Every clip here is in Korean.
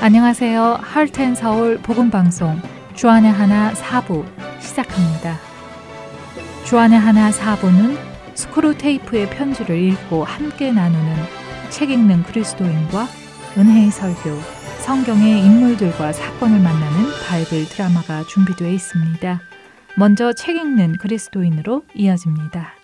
안녕하세요. 할텐 서울 복음 방송 주안의 하나 사부 시작합니다. 주안의 하나 사부는 스크루 테이프의 편지를 읽고 함께 나누는 책 읽는 그리스도인과 은혜의 설교, 성경의 인물들과 사건을 만나는 바이블 드라마가 준비되어 있습니다. 먼저 책 읽는 그리스도인으로 이어집니다.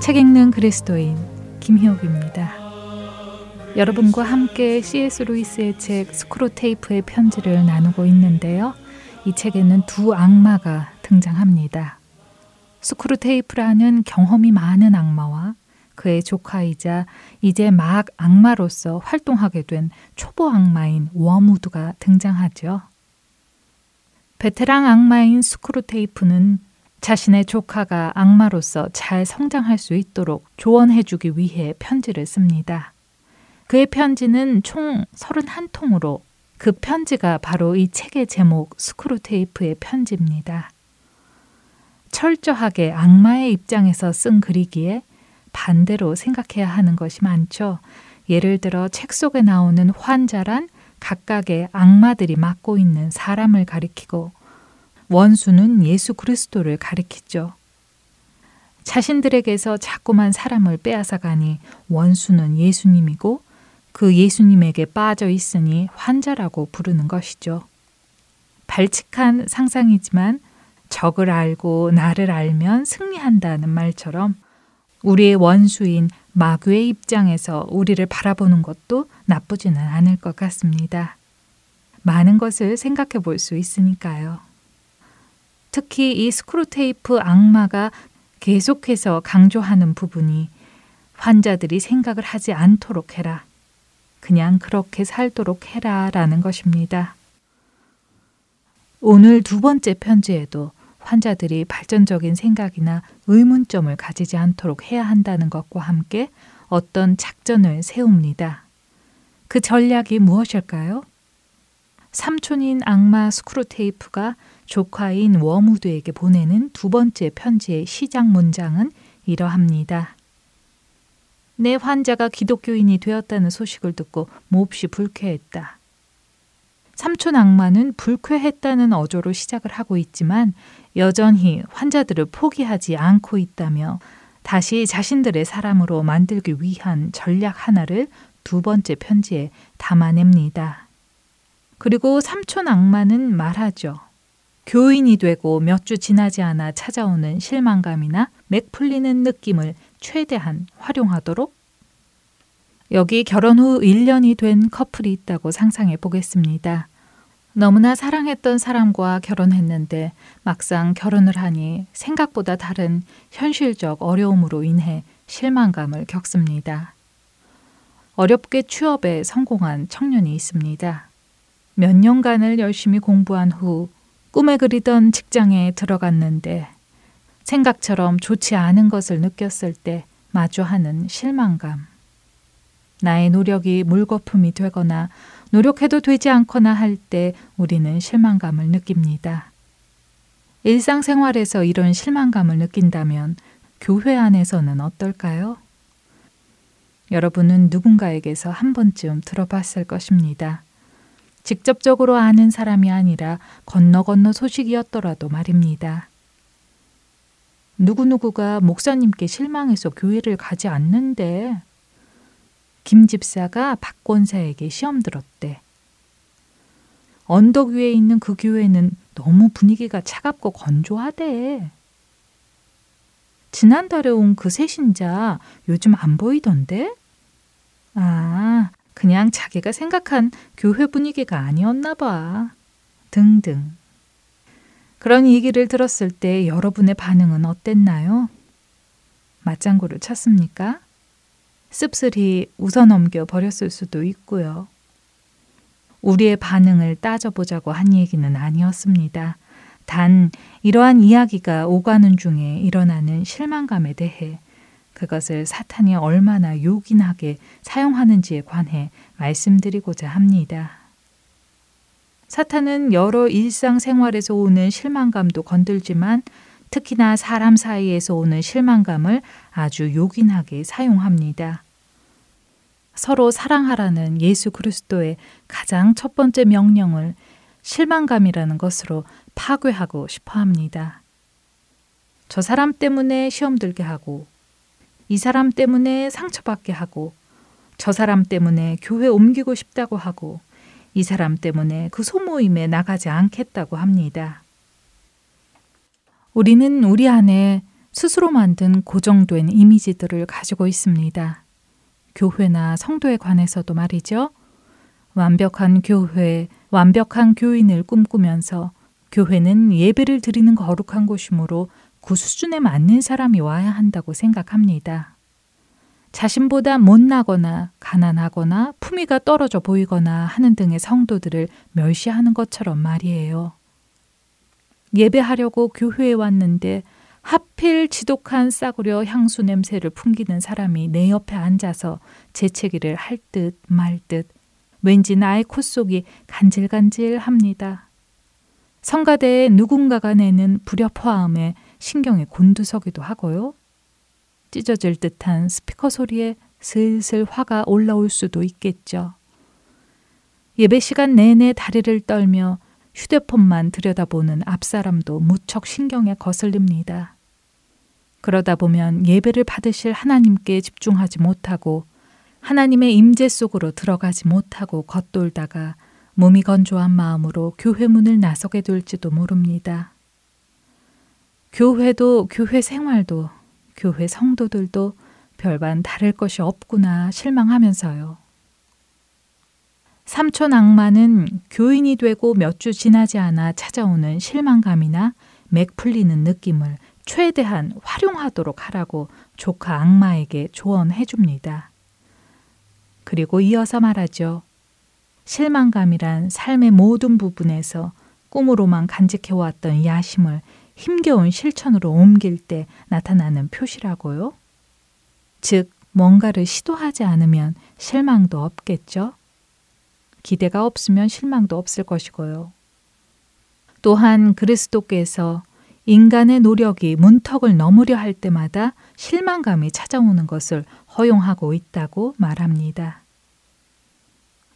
책 읽는 그리스도인 김희옥입니다. 여러분과 함께 C.S. 루이스의 책 스크루테이프의 편지를 나누고 있는데요. 이 책에는 두 악마가 등장합니다. 스크루테이프라는 경험이 많은 악마와 그의 조카이자 이제 막 악마로서 활동하게 된 초보 악마인 웜우드가 등장하죠. 베테랑 악마인 스크루테이프는 자신의 조카가 악마로서 잘 성장할 수 있도록 조언해주기 위해 편지를 씁니다. 그의 편지는 총 31통으로 그 편지가 바로 이 책의 제목 스크루 테이프의 편지입니다. 철저하게 악마의 입장에서 쓴 글이기에 반대로 생각해야 하는 것이 많죠. 예를 들어 책 속에 나오는 환자란 각각의 악마들이 맡고 있는 사람을 가리키고 원수는 예수 그리스도를 가리키죠. 자신들에게서 자꾸만 사람을 빼앗아 가니 원수는 예수님이고 그 예수님에게 빠져 있으니 환자라고 부르는 것이죠. 발칙한 상상이지만 적을 알고 나를 알면 승리한다는 말처럼 우리의 원수인 마귀의 입장에서 우리를 바라보는 것도 나쁘지는 않을 것 같습니다. 많은 것을 생각해 볼 수 있으니까요. 특히 이 스크루테이프 악마가 계속해서 강조하는 부분이 환자들이 생각을 하지 않도록 해라. 그냥 그렇게 살도록 해라 라는 것입니다. 오늘 두 번째 편지에도 환자들이 발전적인 생각이나 의문점을 가지지 않도록 해야 한다는 것과 함께 어떤 작전을 세웁니다. 그 전략이 무엇일까요? 삼촌인 악마 스크루테이프가 조카인 워무드에게 보내는 두 번째 편지의 시작 문장은 이러합니다. 내 환자가 기독교인이 되었다는 소식을 듣고 몹시 불쾌했다. 삼촌 악마는 불쾌했다는 어조로 시작을 하고 있지만 여전히 환자들을 포기하지 않고 있다며 다시 자신들의 사람으로 만들기 위한 전략 하나를 두 번째 편지에 담아냅니다. 그리고 삼촌 악마는 말하죠. 교인이 되고 몇 주 지나지 않아 찾아오는 실망감이나 맥 풀리는 느낌을 최대한 활용하도록 여기 결혼 후 1년이 된 커플이 있다고 상상해 보겠습니다. 너무나 사랑했던 사람과 결혼했는데 막상 결혼을 하니 생각보다 다른 현실적 어려움으로 인해 실망감을 겪습니다. 어렵게 취업에 성공한 청년이 있습니다. 몇 년간을 열심히 공부한 후 꿈에 그리던 직장에 들어갔는데 생각처럼 좋지 않은 것을 느꼈을 때 마주하는 실망감. 나의 노력이 물거품이 되거나 노력해도 되지 않거나 할 때 우리는 실망감을 느낍니다. 일상생활에서 이런 실망감을 느낀다면 교회 안에서는 어떨까요? 여러분은 누군가에게서 한 번쯤 들어봤을 것입니다. 직접적으로 아는 사람이 아니라 건너 건너 소식이었더라도 말입니다. 누구누구가 목사님께 실망해서 교회를 가지 않는데 김 집사가 박 권사에게 시험 들었대. 언덕 위에 있는 그 교회는 너무 분위기가 차갑고 건조하대. 지난달에 온 그 새신자 요즘 안 보이던데? 아, 그냥 자기가 생각한 교회 분위기가 아니었나 봐. 등등. 그런 얘기를 들었을 때 여러분의 반응은 어땠나요? 맞장구를 쳤습니까? 씁쓸히 웃어넘겨 버렸을 수도 있고요. 우리의 반응을 따져보자고 한 얘기는 아니었습니다. 단, 이러한 이야기가 오가는 중에 일어나는 실망감에 대해 그것을 사탄이 얼마나 요긴하게 사용하는지에 관해 말씀드리고자 합니다. 사탄은 여러 일상생활에서 오는 실망감도 건들지만 특히나 사람 사이에서 오는 실망감을 아주 요긴하게 사용합니다. 서로 사랑하라는 예수 그리스도의 가장 첫 번째 명령을 실망감이라는 것으로 파괴하고 싶어 합니다. 저 사람 때문에 시험 들게 하고, 이 사람 때문에 상처받게 하고, 저 사람 때문에 교회 옮기고 싶다고 하고, 이 사람 때문에 그 소모임에 나가지 않겠다고 합니다. 우리는 우리 안에 스스로 만든 고정된 이미지들을 가지고 있습니다. 교회나 성도에 관해서도 말이죠. 완벽한 교회, 완벽한 교인을 꿈꾸면서 교회는 예배를 드리는 거룩한 곳이므로 그 수준에 맞는 사람이 와야 한다고 생각합니다. 자신보다 못나거나 가난하거나 품위가 떨어져 보이거나 하는 등의 성도들을 멸시하는 것처럼 말이에요. 예배하려고 교회에 왔는데 하필 지독한 싸구려 향수 냄새를 풍기는 사람이 내 옆에 앉아서 재채기를 할 듯 말 듯 왠지 나의 콧 속이 간질간질합니다. 성가대에 누군가가 내는 불협화음에 신경이 곤두서기도 하고요. 찢어질 듯한 스피커 소리에 슬슬 화가 올라올 수도 있겠죠. 예배 시간 내내 다리를 떨며 휴대폰만 들여다보는 앞사람도 무척 신경에 거슬립니다. 그러다 보면 예배를 받으실 하나님께 집중하지 못하고 하나님의 임재 속으로 들어가지 못하고 겉돌다가 몸이 건조한 마음으로 교회 문을 나서게 될지도 모릅니다. 교회도 교회 생활도 교회 성도들도 별반 다를 것이 없구나 실망하면서요. 삼촌 악마는 교인이 되고 몇 주 지나지 않아 찾아오는 실망감이나 맥 풀리는 느낌을 최대한 활용하도록 하라고 조카 악마에게 조언해 줍니다. 그리고 이어서 말하죠. 실망감이란 삶의 모든 부분에서 꿈으로만 간직해왔던 야심을 힘겨운 실천으로 옮길 때 나타나는 표시라고요. 즉, 뭔가를 시도하지 않으면 실망도 없겠죠? 기대가 없으면 실망도 없을 것이고요. 또한 그리스도께서 인간의 노력이 문턱을 넘으려 할 때마다 실망감이 찾아오는 것을 허용하고 있다고 말합니다.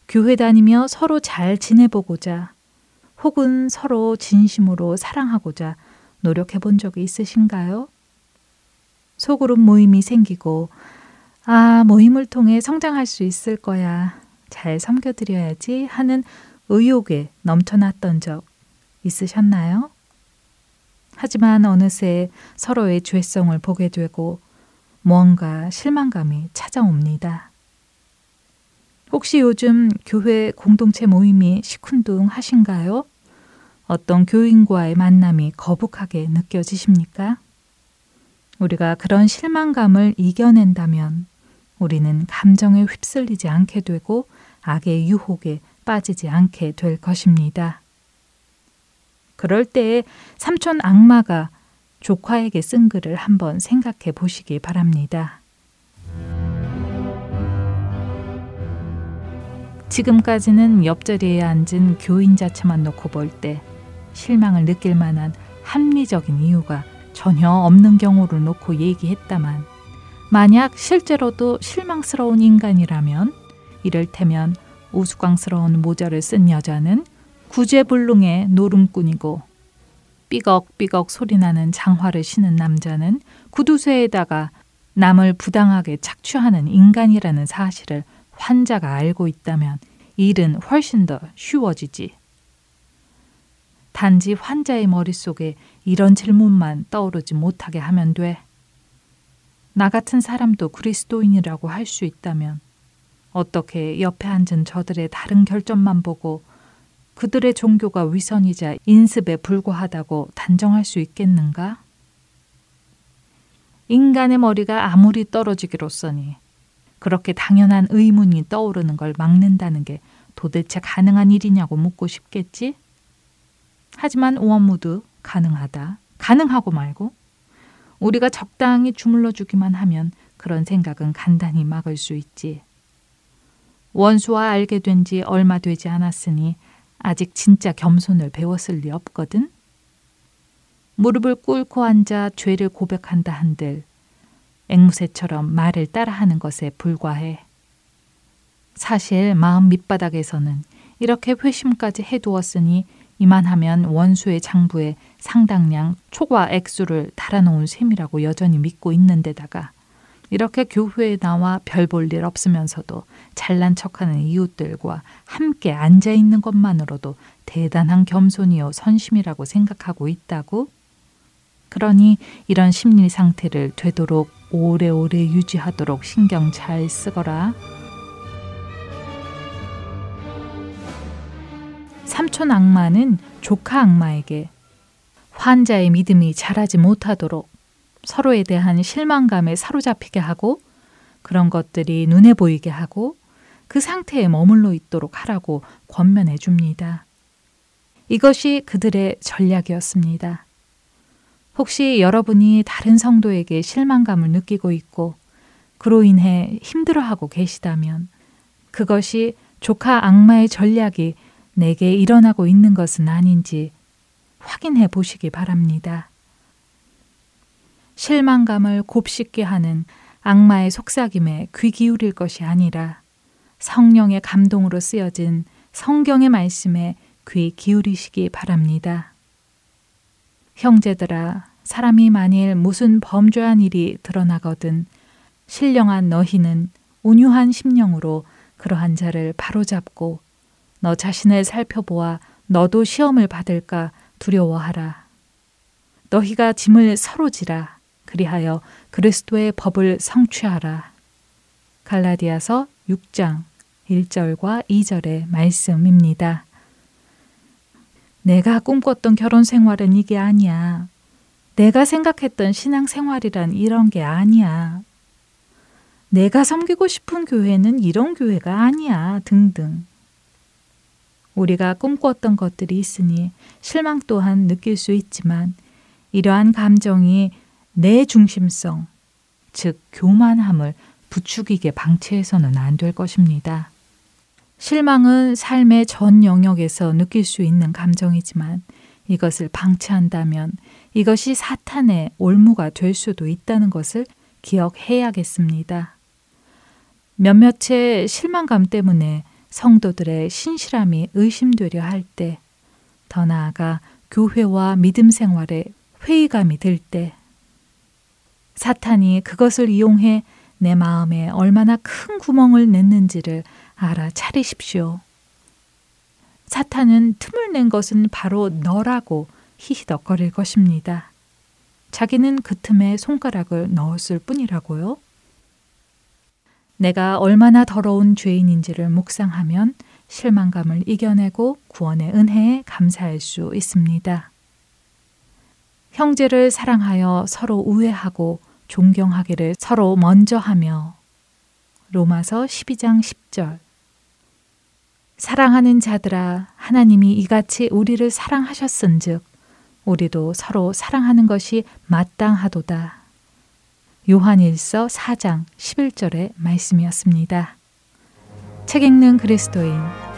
교회 다니며 서로 잘 지내보고자 혹은 서로 진심으로 사랑하고자 노력해 본 적이 있으신가요? 소그룹 모임이 생기고, 아, 모임을 통해 성장할 수 있을 거야. 잘 섬겨드려야지 하는 의욕에 넘쳐났던 적 있으셨나요? 하지만 어느새 서로의 죄성을 보게 되고 무언가 실망감이 찾아옵니다. 혹시 요즘 교회 공동체 모임이 시큰둥 하신가요? 어떤 교인과의 만남이 거북하게 느껴지십니까? 우리가 그런 실망감을 이겨낸다면 우리는 감정에 휩쓸리지 않게 되고 악의 유혹에 빠지지 않게 될 것입니다. 그럴 때에 삼촌 악마가 조카에게 쓴 글을 한번 생각해 보시기 바랍니다. 지금까지는 옆자리에 앉은 교인 자체만 놓고 볼 때 실망을 느낄 만한 합리적인 이유가 전혀 없는 경우를 놓고 얘기했다만 만약 실제로도 실망스러운 인간이라면 이를테면 우스꽝스러운 모자를 쓴 여자는 구제불능의 노름꾼이고 삐걱삐걱 소리나는 장화를 신은 남자는 구두쇠에다가 남을 부당하게 착취하는 인간이라는 사실을 환자가 알고 있다면 일은 훨씬 더 쉬워지지. 단지 환자의 머릿속에 이런 질문만 떠오르지 못하게 하면 돼. 나 같은 사람도 그리스도인이라고 할 수 있다면 어떻게 옆에 앉은 저들의 다른 결점만 보고 그들의 종교가 위선이자 인습에 불과하다고 단정할 수 있겠는가? 인간의 머리가 아무리 떨어지기로써니 그렇게 당연한 의문이 떠오르는 걸 막는다는 게 도대체 가능한 일이냐고 묻고 싶겠지? 하지만 오 웜우드 가능하다. 가능하고 말고 우리가 적당히 주물러 주기만 하면 그런 생각은 간단히 막을 수 있지. 원수와 알게 된 지 얼마 되지 않았으니 아직 진짜 겸손을 배웠을 리 없거든. 무릎을 꿇고 앉아 죄를 고백한다 한들 앵무새처럼 말을 따라하는 것에 불과해. 사실 마음 밑바닥에서는 이렇게 회심까지 해두었으니 이만하면 원수의 장부에 상당량 초과 액수를 달아놓은 셈이라고 여전히 믿고 있는데다가 이렇게 교회에 나와 별 볼 일 없으면서도 잘난 척하는 이웃들과 함께 앉아 있는 것만으로도 대단한 겸손이요 선심이라고 생각하고 있다고? 그러니 이런 심리 상태를 되도록 오래오래 유지하도록 신경 잘 쓰거라. 삼촌 악마는 조카 악마에게 환자의 믿음이 자라지 못하도록 서로에 대한 실망감에 사로잡히게 하고 그런 것들이 눈에 보이게 하고 그 상태에 머물러 있도록 하라고 권면해 줍니다. 이것이 그들의 전략이었습니다. 혹시 여러분이 다른 성도에게 실망감을 느끼고 있고 그로 인해 힘들어하고 계시다면 그것이 조카 악마의 전략이 내게 일어나고 있는 것은 아닌지 확인해 보시기 바랍니다. 실망감을 곱씹게 하는 악마의 속삭임에 귀 기울일 것이 아니라 성령의 감동으로 쓰여진 성경의 말씀에 귀 기울이시기 바랍니다. 형제들아, 사람이 만일 무슨 범죄한 일이 드러나거든 신령한 너희는 온유한 심령으로 그러한 자를 바로잡고 너 자신을 살펴보아 너도 시험을 받을까 두려워하라. 너희가 짐을 서로 지라. 그리하여 그리스도의 법을 성취하라. 갈라디아서 6장 1절과 2절의 말씀입니다. 내가 꿈꿨던 결혼 생활은 이게 아니야. 내가 생각했던 신앙 생활이란 이런 게 아니야. 내가 섬기고 싶은 교회는 이런 교회가 아니야. 등등. 우리가 꿈꿨던 것들이 있으니 실망 또한 느낄 수 있지만 이러한 감정이 내 중심성, 즉 교만함을 부추기게 방치해서는 안 될 것입니다. 실망은 삶의 전 영역에서 느낄 수 있는 감정이지만 이것을 방치한다면 이것이 사탄의 올무가 될 수도 있다는 것을 기억해야겠습니다. 몇몇의 실망감 때문에 성도들의 신실함이 의심되려 할 때, 더 나아가 교회와 믿음 생활에 회의감이 들 때, 사탄이 그것을 이용해 내 마음에 얼마나 큰 구멍을 냈는지를 알아차리십시오. 사탄은 틈을 낸 것은 바로 너라고 히히덕거릴 것입니다. 자기는 그 틈에 손가락을 넣었을 뿐이라고요. 내가 얼마나 더러운 죄인인지를 묵상하면 실망감을 이겨내고 구원의 은혜에 감사할 수 있습니다. 형제를 사랑하여 서로 우애하고 존경하기를 서로 먼저 하며 로마서 12장 10절 사랑하는 자들아 하나님이 이같이 우리를 사랑하셨은즉 우리도 서로 사랑하는 것이 마땅하도다. 요한일서 4장 11절의 말씀이었습니다. 책 읽는 그리스도인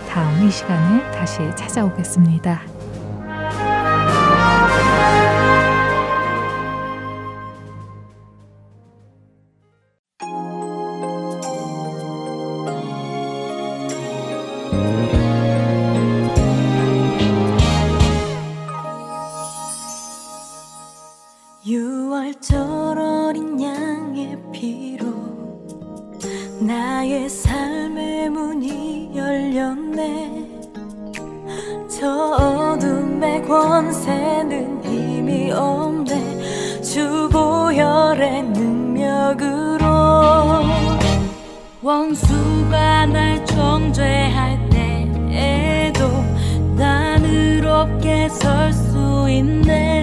다음 이 시간에 다시 찾아오겠습니다. 권세는 힘이 없네. 주 보혈의 능력으로 원수가 날 정죄할 때에도 난 의롭게 설 수 있네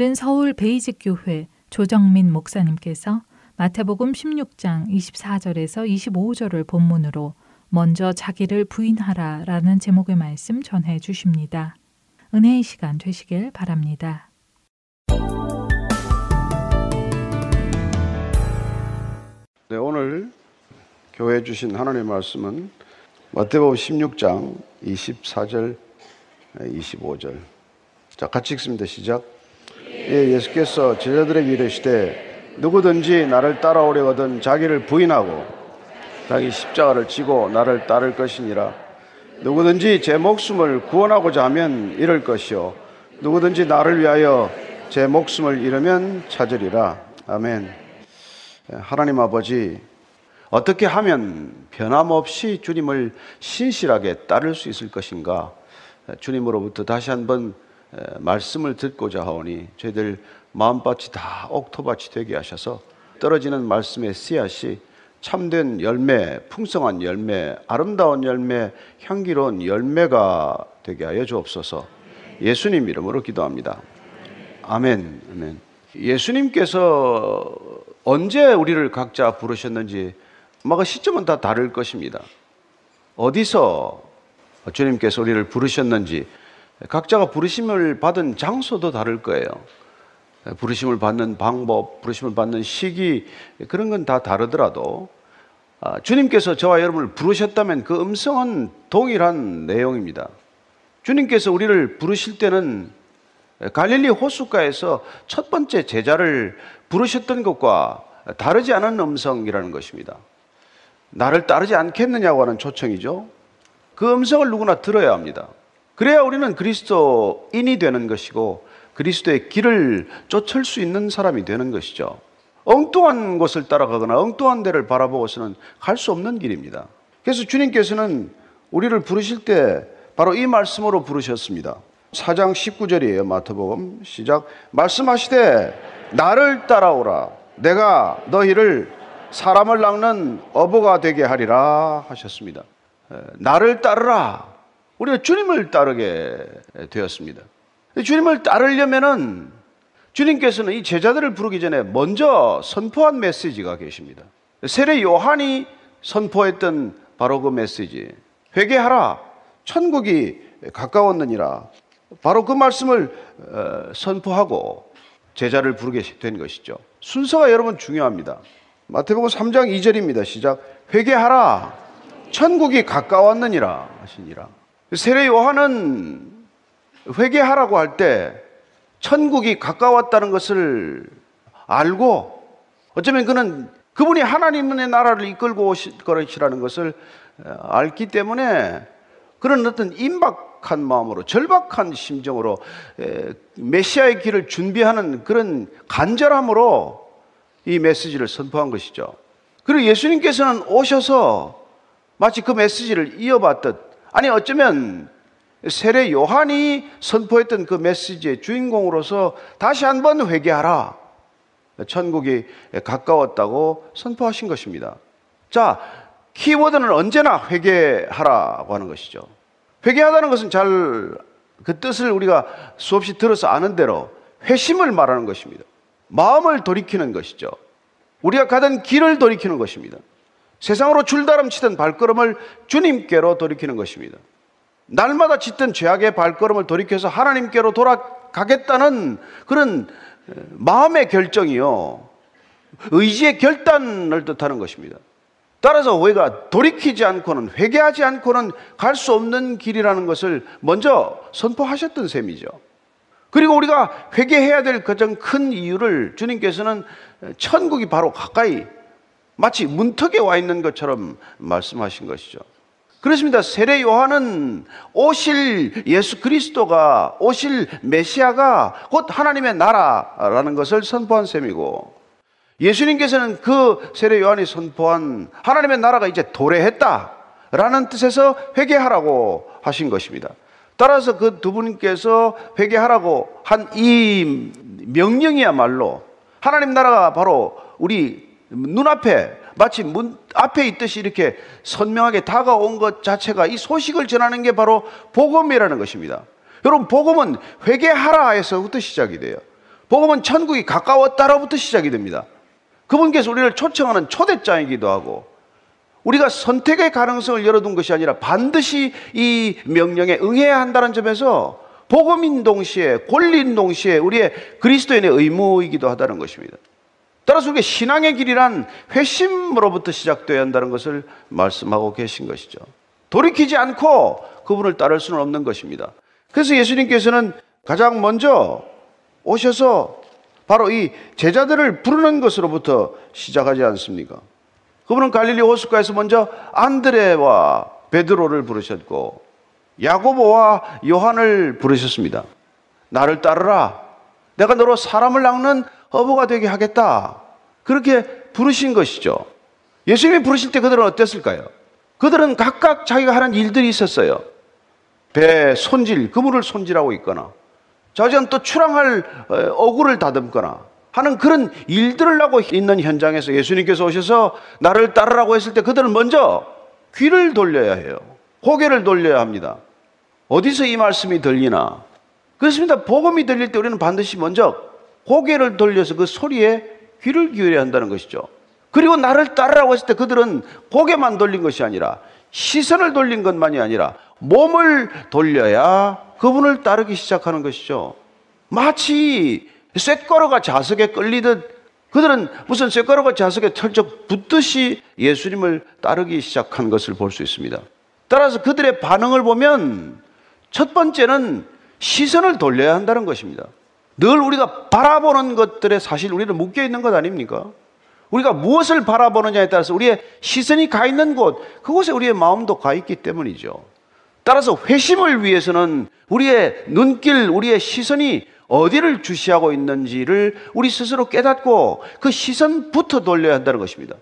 오늘은 서울 베이직 교회 조정민 목사님께서 마태복음 16장 24절에서 25절을 본문으로 먼저 자기를 부인하라 라는 제목의 말씀 전해 주십니다. 은혜의 시간 되시길 바랍니다. 네, 오늘 교회 주신 하나님의 말씀은 마태복음 16장 24절 25절. 자, 같이 읽습니다. 시작. 예, 예수께서 제자들에게 이르시되 누구든지 나를 따라오려거든 자기를 부인하고 자기 십자가를 지고 나를 따를 것이니라. 누구든지 제 목숨을 구원하고자 하면 잃을 것이요 누구든지 나를 위하여 제 목숨을 잃으면 찾으리라. 아멘. 예, 하나님 아버지 어떻게 하면 변함없이 주님을 신실하게 따를 수 있을 것인가? 주님으로부터 다시 한번 말씀을 듣고자 하오니 저희들 마음밭이 다 옥토밭이 되게 하셔서 떨어지는 말씀의 씨앗이 참된 열매, 풍성한 열매, 아름다운 열매, 향기로운 열매가 되게 하여 주옵소서. 예수님 이름으로 기도합니다. 아멘. 아멘. 예수님께서 언제 우리를 각자 부르셨는지 아마 그 시점은 다 다를 것입니다. 어디서 주님께서 우리를 부르셨는지 각자가 부르심을 받은 장소도 다를 거예요. 부르심을 받는 방법, 부르심을 받는 시기 그런 건 다 다르더라도 아, 주님께서 저와 여러분을 부르셨다면 그 음성은 동일한 내용입니다. 주님께서 우리를 부르실 때는 갈릴리 호숫가에서 첫 번째 제자를 부르셨던 것과 다르지 않은 음성이라는 것입니다. 나를 따르지 않겠느냐고 하는 초청이죠. 그 음성을 누구나 들어야 합니다. 그래야 우리는 그리스도인이 되는 것이고 그리스도의 길을 쫓을 수 있는 사람이 되는 것이죠. 엉뚱한 곳을 따라가거나 엉뚱한 데를 바라보고서는 갈 수 없는 길입니다. 그래서 주님께서는 우리를 부르실 때 바로 이 말씀으로 부르셨습니다. 4장 19절이에요. 마태복음 시작. 말씀하시되 나를 따라오라. 내가 너희를 사람을 낚는 어부가 되게 하리라 하셨습니다. 나를 따르라. 우리가 주님을 따르게 되었습니다. 주님을 따르려면은 주님께서는 이 제자들을 부르기 전에 먼저 선포한 메시지가 계십니다. 세례 요한이 선포했던 바로 그 메시지. 회개하라. 천국이 가까웠느니라. 바로 그 말씀을 어, 선포하고 제자를 부르게 된 것이죠. 순서가 여러분 중요합니다. 마태복음 3장 2절입니다. 시작. 회개하라. 천국이 가까웠느니라 하시니라. 세례 요한은 회개하라고 할 때 천국이 가까웠다는 것을 알고 어쩌면 그는 그분이 하나님의 나라를 이끌고 오실 것이라는 것을 어, 알기 때문에 그런 어떤 임박한 마음으로 절박한 심정으로 메시아의 길을 준비하는 그런 간절함으로 이 메시지를 선포한 것이죠. 그리고 예수님께서는 오셔서 마치 그 메시지를 이어받듯 아니 어쩌면 세례 요한이 선포했던 그 메시지의 주인공으로서 다시 한번 회개하라. 천국이 가까웠다고 선포하신 것입니다. 자, 키워드는 언제나 회개하라고 하는 것이죠. 회개하다는 것은 잘 그 뜻을 우리가 수없이 들어서 아는 대로 회심을 말하는 것입니다. 마음을 돌이키는 것이죠. 우리가 가던 길을 돌이키는 것입니다. 세상으로 줄다름치던 발걸음을 주님께로 돌이키는 것입니다. 날마다 짓던 죄악의 발걸음을 돌이켜서 하나님께로 돌아가겠다는 그런 마음의 결정이요. 의지의 결단을 뜻하는 것입니다. 따라서 우리가 돌이키지 않고는 회개하지 않고는 갈 수 없는 길이라는 것을 먼저 선포하셨던 셈이죠. 그리고 우리가 회개해야 될 가장 큰 이유를 주님께서는 천국이 바로 가까이 마치 문턱에 와 있는 것처럼 말씀하신 것이죠. 그렇습니다. 세례 요한은 오실 예수 그리스도가 오실 메시아가 곧 하나님의 나라라는 것을 선포한 셈이고 예수님께서는 그 세례 요한이 선포한 하나님의 나라가 이제 도래했다라는 뜻에서 회개하라고 하신 것입니다. 따라서 그 두 분께서 회개하라고 한 이 명령이야말로 하나님 나라가 바로 우리 눈앞에 마치 문 앞에 있듯이 이렇게 선명하게 다가온 것 자체가 이 소식을 전하는 게 바로 복음이라는 것입니다. 여러분, 복음은 회개하라 에서부터 시작이 돼요. 복음은 천국이 가까웠다로부터 시작이 됩니다. 그분께서 우리를 초청하는 초대장이기도 하고 우리가 선택의 가능성을 열어둔 것이 아니라 반드시 이 명령에 응해야 한다는 점에서 복음인 동시에 권리인 동시에 우리의 그리스도인의 의무이기도 하다는 것입니다. 따라서 우리가 신앙의 길이란 회심으로부터 시작되어야 한다는 것을 말씀하고 계신 것이죠. 돌이키지 않고 그분을 따를 수는 없는 것입니다. 그래서 예수님께서는 가장 먼저 오셔서 바로 이 제자들을 부르는 것으로부터 시작하지 않습니까? 그분은 갈릴리 호숫가에서 먼저 안드레와 베드로를 부르셨고 야고보와 요한을 부르셨습니다. 나를 따르라. 내가 너로 사람을 낚는 어부가 되게 하겠다. 그렇게 부르신 것이죠. 예수님이 부르실 때 그들은 어땠을까요? 그들은 각각 자기가 하는 일들이 있었어요. 배 손질, 그물을 손질하고 있거나, 자전 또 출항할 어, 어구를 다듬거나 하는 그런 일들을 하고 있는 현장에서 예수님께서 오셔서 나를 따르라고 했을 때 그들은 먼저 귀를 돌려야 해요. 고개를 돌려야 합니다. 어디서 이 말씀이 들리나? 그렇습니다. 복음이 들릴 때 우리는 반드시 먼저 고개를 돌려서 그 소리에 귀를 기울여야 한다는 것이죠. 그리고 나를 따르라고 했을 때 그들은 고개만 돌린 것이 아니라 시선을 돌린 것만이 아니라 몸을 돌려야 그분을 따르기 시작하는 것이죠. 마치 쇳가루가 자석에 끌리듯 그들은 무슨 쇳가루가 자석에 털쩍 붙듯이 예수님을 따르기 시작한 것을 볼 수 있습니다. 따라서 그들의 반응을 보면 첫 번째는 시선을 돌려야 한다는 것입니다. 늘 우리가 바라보는 것들에 사실 우리는 묶여 있는 것 아닙니까? 우리가 무엇을 바라보느냐에 따라서 우리의 시선이 가 있는 곳, 그곳에 우리의 마음도 가 있기 때문이죠. 따라서 회심을 위해서는 우리의 눈길, 우리의 시선이 어디를 주시하고 있는지를 우리 스스로 깨닫고 그 시선부터 돌려야 한다는 것입니다.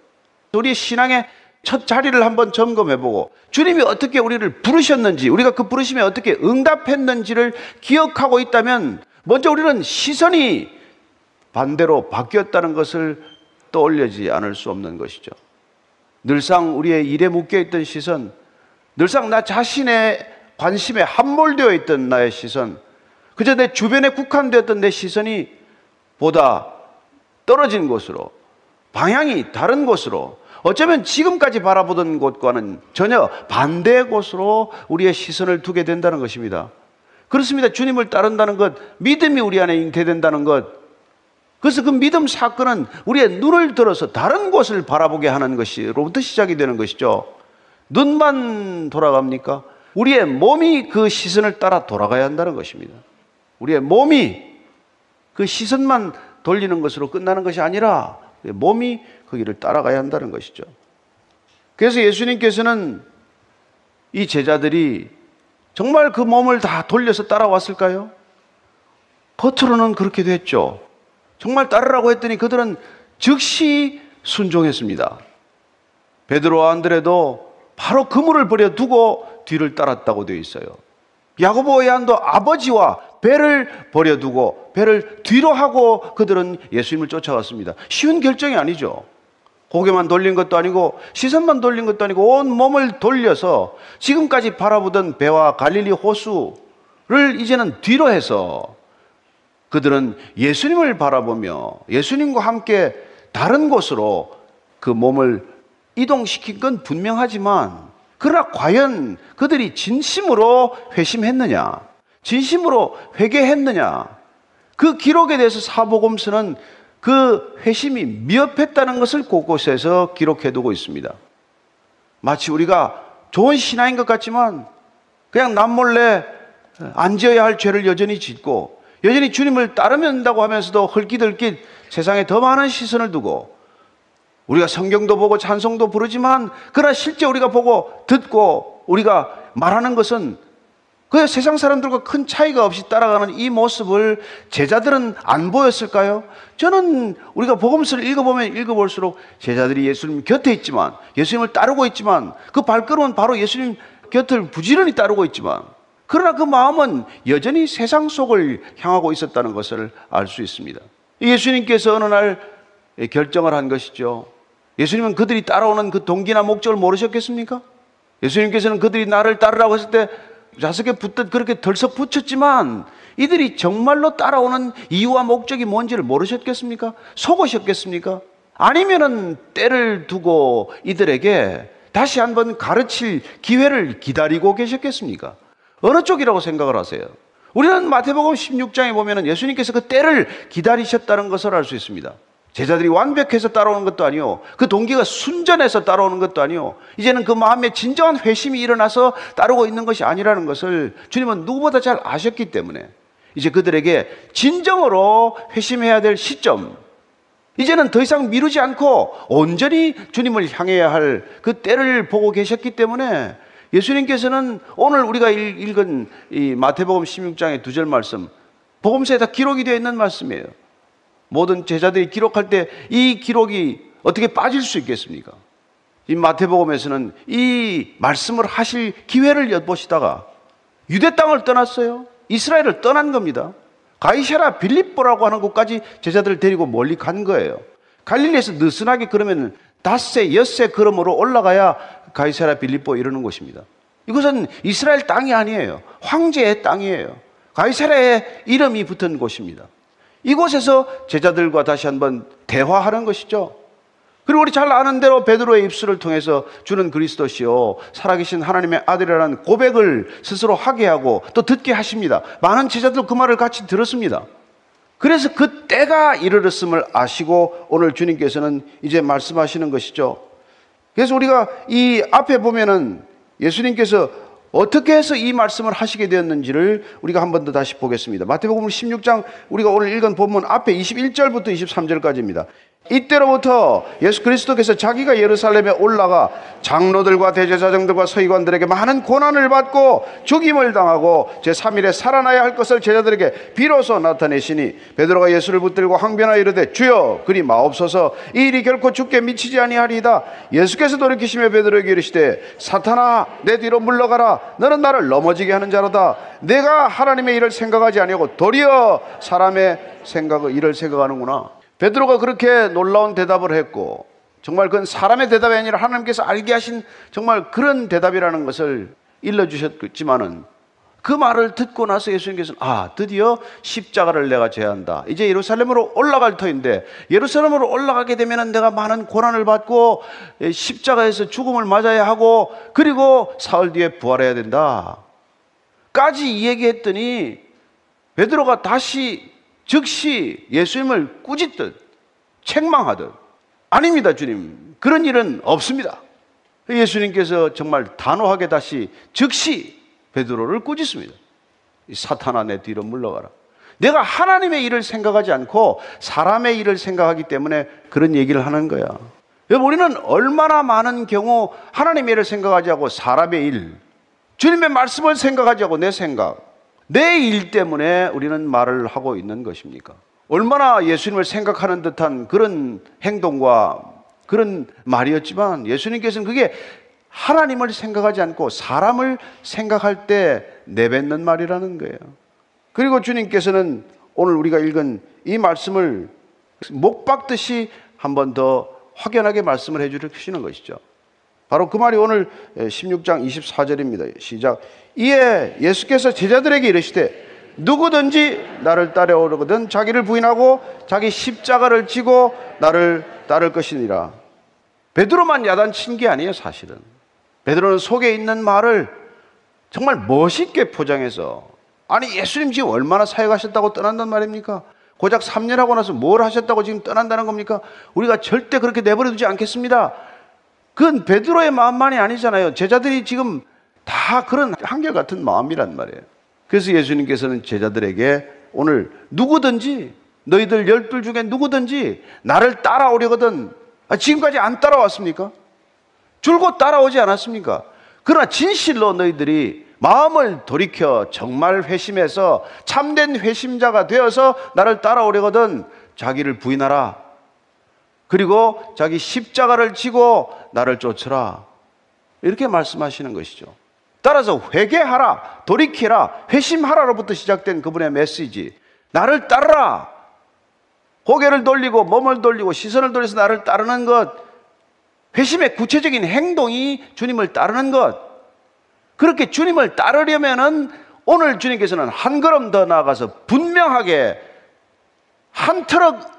우리의 신앙의 첫 자리를 한번 점검해 보고 주님이 어떻게 우리를 부르셨는지, 우리가 그 부르심에 어떻게 응답했는지를 기억하고 있다면 먼저 우리는 시선이 반대로 바뀌었다는 것을 떠올리지 않을 수 없는 것이죠. 늘상 우리의 일에 묶여 있던 시선, 늘상 나 자신의 관심에 함몰되어 있던 나의 시선, 그저 내 주변에 국한되었던 내 시선이 보다 떨어진 곳으로, 방향이 다른 곳으로, 어쩌면 지금까지 바라보던 곳과는 전혀 반대의 곳으로 우리의 시선을 두게 된다는 것입니다. 그렇습니다. 주님을 따른다는 것, 믿음이 우리 안에 잉태된다는 것. 그래서 그 믿음 사건은 우리의 눈을 들어서 다른 곳을 바라보게 하는 것이로부터 시작이 되는 것이죠. 눈만 돌아갑니까? 우리의 몸이 그 시선을 따라 돌아가야 한다는 것입니다. 우리의 몸이 그 시선만 돌리는 것으로 끝나는 것이 아니라 몸이 그 길을 따라가야 한다는 것이죠. 그래서 예수님께서는 이 제자들이 정말 그 몸을 다 돌려서 따라왔을까요? 겉으로는 그렇게 됐죠. 정말 따르라고 했더니 그들은 즉시 순종했습니다. 베드로와 안드레도 바로 그물을 버려 두고 뒤를 따랐다고 되어 있어요. 야고보 요한도 아버지와 배를 버려 두고 배를 뒤로 하고 그들은 예수님을 쫓아갔습니다. 쉬운 결정이 아니죠. 고개만 돌린 것도 아니고 시선만 돌린 것도 아니고 온 몸을 돌려서 지금까지 바라보던 배와 갈릴리 호수를 이제는 뒤로 해서 그들은 예수님을 바라보며 예수님과 함께 다른 곳으로 그 몸을 이동시킨 건 분명하지만 그러나 과연 그들이 진심으로 회심했느냐? 진심으로 회개했느냐? 그 기록에 대해서 사복음서는 그 회심이 미흡했다는 것을 곳곳에서 기록해 두고 있습니다. 마치 우리가 좋은 신앙인 것 같지만 그냥 남몰래 안 지어야 할 죄를 여전히 짓고 여전히 주님을 따르면 된다고 하면서도 헐기들깃 세상에 더 많은 시선을 두고 우리가 성경도 보고 찬송도 부르지만 그러나 실제 우리가 보고 듣고 우리가 말하는 것은 그 세상 사람들과 큰 차이가 없이 따라가는 이 모습을 제자들은 안 보였을까요? 저는 우리가 복음서를 읽어보면 읽어볼수록 제자들이 예수님 곁에 있지만 예수님을 따르고 있지만 그 발걸음은 바로 예수님 곁을 부지런히 따르고 있지만 그러나 그 마음은 여전히 세상 속을 향하고 있었다는 것을 알 수 있습니다. 예수님께서 어느 날 결정을 한 것이죠. 예수님은 그들이 따라오는 그 동기나 목적을 모르셨겠습니까? 예수님께서는 그들이 나를 따르라고 했을 때 좌석에 붙듯 그렇게 덜썩 붙였지만 이들이 정말로 따라오는 이유와 목적이 뭔지를 모르셨겠습니까? 속으셨겠습니까? 아니면은 때를 두고 이들에게 다시 한번 가르칠 기회를 기다리고 계셨겠습니까? 어느 쪽이라고 생각을 하세요? 우리는 마태복음 16장에 보면 예수님께서 그 때를 기다리셨다는 것을 알 수 있습니다. 제자들이 완벽해서 따라오는 것도 아니요. 그 동기가 순전해서 따라오는 것도 아니요. 이제는 그 마음에 진정한 회심이 일어나서 따르고 있는 것이 아니라는 것을 주님은 누구보다 잘 아셨기 때문에 이제 그들에게 진정으로 회심해야 될 시점, 이제는 더 이상 미루지 않고 온전히 주님을 향해야 할 그 때를 보고 계셨기 때문에 예수님께서는 오늘 우리가 읽은 이 마태복음 16장의 두 절 말씀, 복음서에 다 기록이 되어 있는 말씀이에요. 모든 제자들이 기록할 때 이 기록이 어떻게 빠질 수 있겠습니까? 이 마태복음에서는 이 말씀을 하실 기회를 엿보시다가 유대 땅을 떠났어요. 이스라엘을 떠난 겁니다. 가이샤라 빌립보라고 하는 곳까지 제자들을 데리고 멀리 간 거예요. 갈릴리에서 느슨하게 그러면 닷새, 엿새 걸음으로 올라가야 가이사라 빌립보 이러는 곳입니다. 이것은 이스라엘 땅이 아니에요. 황제의 땅이에요. 가이사라의 이름이 붙은 곳입니다. 이곳에서 제자들과 다시 한번 대화하는 것이죠. 그리고 우리 잘 아는 대로 베드로의 입술을 통해서 주는 그리스도시요 살아계신 하나님의 아들이라는 고백을 스스로 하게 하고 또 듣게 하십니다. 많은 제자들 그 말을 같이 들었습니다. 그래서 그 때가 이르렀음을 아시고 오늘 주님께서는 이제 말씀하시는 것이죠. 그래서 우리가 이 앞에 보면은 예수님께서 어떻게 해서 이 말씀을 하시게 되었는지를 우리가 한 번 더 다시 보겠습니다. 마태복음 16장 우리가 오늘 읽은 본문 앞에 21절부터 23절까지입니다. 이때로부터 예수 그리스도께서 자기가 예루살렘에 올라가 장로들과 대제사장들과 서기관들에게 많은 고난을 받고 죽임을 당하고 제3일에 살아나야 할 것을 제자들에게 비로소 나타내시니 베드로가 예수를 붙들고 항변하여 이르되 주여 그리 마옵소서. 이 일이 결코 죽게 미치지 아니하리이다. 예수께서 돌이키시며 베드로에게 이르시되 사탄아 내 뒤로 물러가라. 너는 나를 넘어지게 하는 자로다. 내가 하나님의 일을 생각하지 아니하고 도리어 사람의 생각을 일을 생각하는구나 베드로가 그렇게 놀라운 대답을 했고 정말 그건 사람의 대답이 아니라 하나님께서 알게 하신 정말 그런 대답이라는 것을 일러주셨지만은 그 말을 듣고 나서 예수님께서는 아 드디어 십자가를 내가 제한다. 이제 예루살렘으로 올라갈 터인데 예루살렘으로 올라가게 되면 내가 많은 고난을 받고 십자가에서 죽음을 맞아야 하고 그리고 사흘 뒤에 부활해야 된다. 까지 얘기했더니 베드로가 다시 즉시 예수님을 꾸짖듯 책망하듯 아닙니다 주님. 그런 일은 없습니다. 예수님께서 정말 단호하게 다시 즉시 베드로를 꾸짖습니다 사탄아 내 뒤로 물러가라. 내가 하나님의 일을 생각하지 않고 사람의 일을 생각하기 때문에 그런 얘기를 하는 거야. 우리는 얼마나 많은 경우 하나님의 일을 생각하지 않고 사람의 일 주님의 말씀을 생각하지 않고 내 생각, 내 일 때문에 우리는 말을 하고 있는 것입니까? 얼마나 예수님을 생각하는 듯한 그런 행동과 그런 말이었지만 예수님께서는 그게 하나님을 생각하지 않고 사람을 생각할 때 내뱉는 말이라는 거예요. 그리고 주님께서는 오늘 우리가 읽은 이 말씀을 목 박듯이 한 번 더 확연하게 말씀을 해 주시는 것이죠. 바로 그 말이 오늘 16장 24절입니다. 시작. 이에 예수께서 제자들에게 이르시되 누구든지 나를 따라오려거든 자기를 부인하고 자기 십자가를 지고 나를 따를 것이니라. 베드로만 야단친 게 아니에요, 사실은. 베드로는 속에 있는 말을 정말 멋있게 포장해서 아니 예수님 지금 얼마나 사역하셨다고 떠난단 말입니까? 고작 3년 하고 나서 뭘 하셨다고 지금 떠난다는 겁니까? 우리가 절대 그렇게 내버려 두지 않겠습니다. 그건 베드로의 마음만이 아니잖아요. 제자들이 지금 다 그런 한결같은 마음이란 말이에요. 그래서 예수님께서는 제자들에게 오늘 누구든지 너희들 열둘 중에 누구든지 나를 따라오려거든 아, 지금까지 안 따라왔습니까? 줄곧 따라오지 않았습니까? 그러나 진실로 너희들이 마음을 돌이켜 정말 회심해서 참된 회심자가 되어서 나를 따라오려거든 자기를 부인하라. 그리고 자기 십자가를 지고 나를 쫓으라. 이렇게 말씀하시는 것이죠. 따라서 회개하라, 돌이키라, 회심하라로부터 시작된 그분의 메시지. 나를 따르라. 고개를 돌리고 몸을 돌리고 시선을 돌려서 나를 따르는 것. 회심의 구체적인 행동이 주님을 따르는 것. 그렇게 주님을 따르려면은 오늘 주님께서는 한 걸음 더 나아가서 분명하게 한 트럭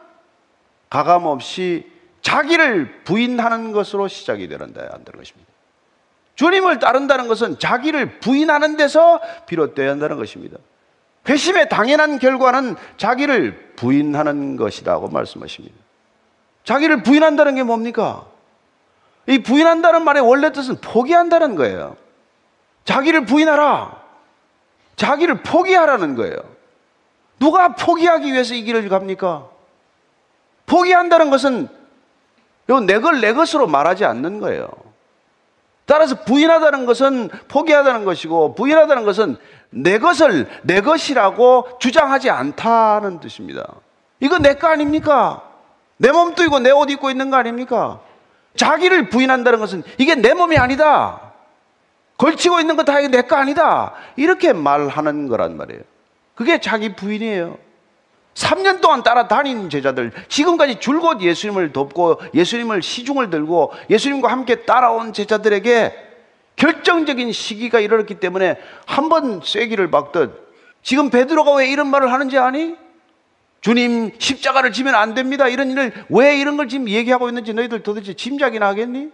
가감 없이 자기를 부인하는 것으로 시작이 되는다, 안 되는 것입니다. 주님을 따른다는 것은 자기를 부인하는 데서 비롯되어야 한다는 것입니다. 회심의 당연한 결과는 자기를 부인하는 것이라고 말씀하십니다. 자기를 부인한다는 게 뭡니까? 이 부인한다는 말의 원래 뜻은 포기한다는 거예요. 자기를 부인하라. 자기를 포기하라는 거예요. 누가 포기하기 위해서 이 길을 갑니까? 포기한다는 것은 내 걸 내 것으로 말하지 않는 거예요. 따라서 부인하다는 것은 포기하다는 것이고 부인하다는 것은 내 것을 내 것이라고 주장하지 않다는 뜻입니다. 이거 내 거 아닙니까? 내 몸도 이고 내 옷 입고 있는 거 아닙니까? 자기를 부인한다는 것은 이게 내 몸이 아니다. 걸치고 있는 거 다 이게 내 거 아니다. 이렇게 말하는 거란 말이에요. 그게 자기 부인이에요. 3년 동안 따라다닌 제자들, 지금까지 줄곧 예수님을 돕고 예수님을 시중을 들고 예수님과 함께 따라온 제자들에게 결정적인 시기가 이르렀기 때문에 한 번 쐐기를 박듯 지금 베드로가 왜 이런 말을 하는지 아니? 주님 십자가를 지면 안 됩니다. 이런 일을 왜 이런 걸 지금 얘기하고 있는지 너희들 도대체 짐작이나 하겠니?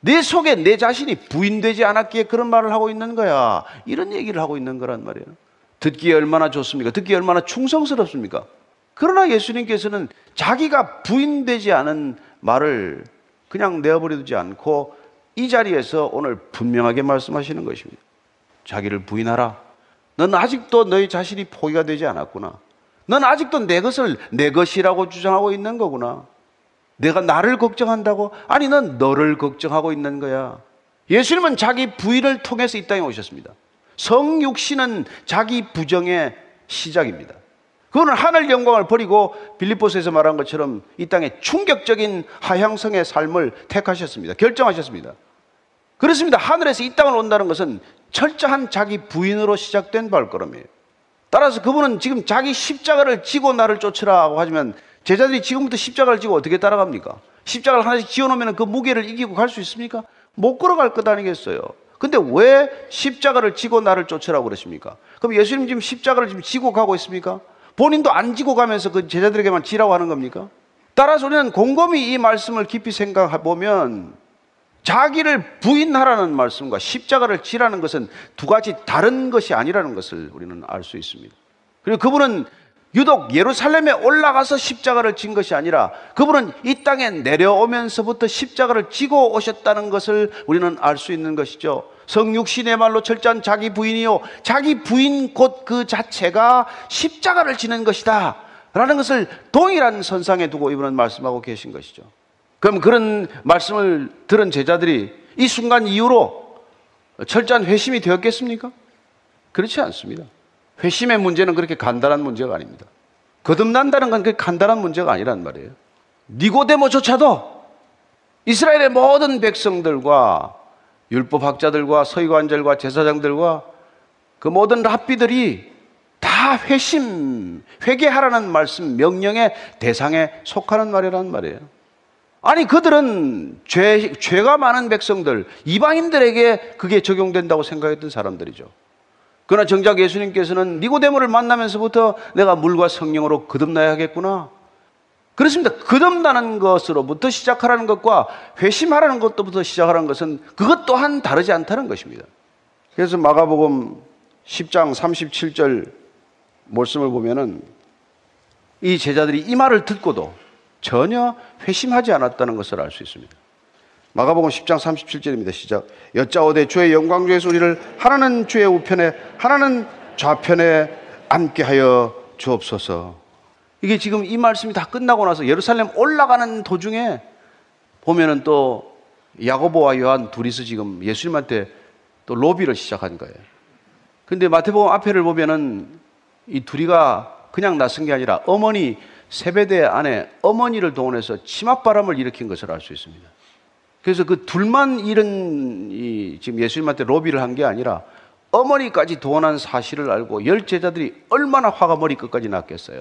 내 속에 내 자신이 부인되지 않았기에 그런 말을 하고 있는 거야. 이런 얘기를 하고 있는 거란 말이에요. 듣기에 얼마나 좋습니까? 듣기에 얼마나 충성스럽습니까? 그러나 예수님께서는 자기가 부인되지 않은 말을 그냥 내어버려 두지 않고 이 자리에서 오늘 분명하게 말씀하시는 것입니다. 자기를 부인하라. 넌 아직도 너희 자신이 포기가 되지 않았구나. 넌 아직도 내 것을 내 것이라고 주장하고 있는 거구나. 내가 나를 걱정한다고? 아니, 넌 너를 걱정하고 있는 거야. 예수님은 자기 부인을 통해서 이 땅에 오셨습니다. 성육신은 자기 부정의 시작입니다. 그거는 하늘 영광을 버리고 빌립보스에서 말한 것처럼 이 땅에 충격적인 하향성의 삶을 택하셨습니다. 결정하셨습니다. 그렇습니다. 하늘에서 이 땅을 온다는 것은 철저한 자기 부인으로 시작된 발걸음이에요. 따라서 그분은 지금 자기 십자가를 지고 나를 쫓으라고 하지만 제자들이 지금부터 십자가를 지고 어떻게 따라갑니까? 십자가를 하나씩 지어놓으면 그 무게를 이기고 갈 수 있습니까? 못 걸어갈 것 아니겠어요? 근데 왜 십자가를 지고 나를 쫓으라고 그러십니까? 그럼 예수님 지금 십자가를 지금 지고 가고 있습니까? 본인도 안 지고 가면서 그 제자들에게만 지라고 하는 겁니까? 따라서 우리는 곰곰이 이 말씀을 깊이 생각해 보면 자기를 부인하라는 말씀과 십자가를 지라는 것은 두 가지 다른 것이 아니라는 것을 우리는 알 수 있습니다. 그리고 그분은 유독 예루살렘에 올라가서 십자가를 진 것이 아니라 그분은 이 땅에 내려오면서부터 십자가를 지고 오셨다는 것을 우리는 알 수 있는 것이죠. 성육신의 말로 철저한 자기 부인이요. 자기 부인 곧 그 자체가 십자가를 지는 것이다. 라는 것을 동일한 선상에 두고 이분은 말씀하고 계신 것이죠. 그럼 그런 말씀을 들은 제자들이 이 순간 이후로 철저한 회심이 되었겠습니까? 그렇지 않습니다. 회심의 문제는 그렇게 간단한 문제가 아닙니다. 거듭난다는 건 그렇게 간단한 문제가 아니란 말이에요. 니고데모조차도 이스라엘의 모든 백성들과 율법학자들과 서기관들과 제사장들과 그 모든 랍비들이 다 회심, 회개하라는 말씀, 명령의 대상에 속하는 말이라는 말이에요. 아니, 그들은 죄, 죄가 많은 백성들, 이방인들에게 그게 적용된다고 생각했던 사람들이죠. 그러나 정작 예수님께서는 니고데모를 만나면서부터 내가 물과 성령으로 거듭나야 하겠구나. 그렇습니다. 거듭나는 것으로부터 시작하라는 것과 회심하라는 것부터 시작하라는 것은 그것 또한 다르지 않다는 것입니다. 그래서 마가복음 10장 37절 말씀을 보면은 이 제자들이 이 말을 듣고도 전혀 회심하지 않았다는 것을 알 수 있습니다. 마가복음 10장 37절입니다. 시작. 여짜오되 주의 영광 중에서 우리를 하나는 주의 우편에 하나는 좌편에 앉게 하여 주옵소서. 이게 지금 이 말씀이 다 끝나고 나서 예루살렘 올라가는 도중에 보면은 또 야고보와 요한 둘이서 지금 예수님한테 또 로비를 시작한 거예요. 근데 마태복음 앞에를 보면은 이 둘이가 그냥 나선 게 아니라 어머니 세배대 안에 어머니를 동원해서 치맛바람을 일으킨 것을 알 수 있습니다. 그래서 그 둘만 이런 이 지금 예수님한테 로비를 한 게 아니라 어머니까지 동원한 사실을 알고 열 제자들이 얼마나 화가 머리 끝까지 났겠어요.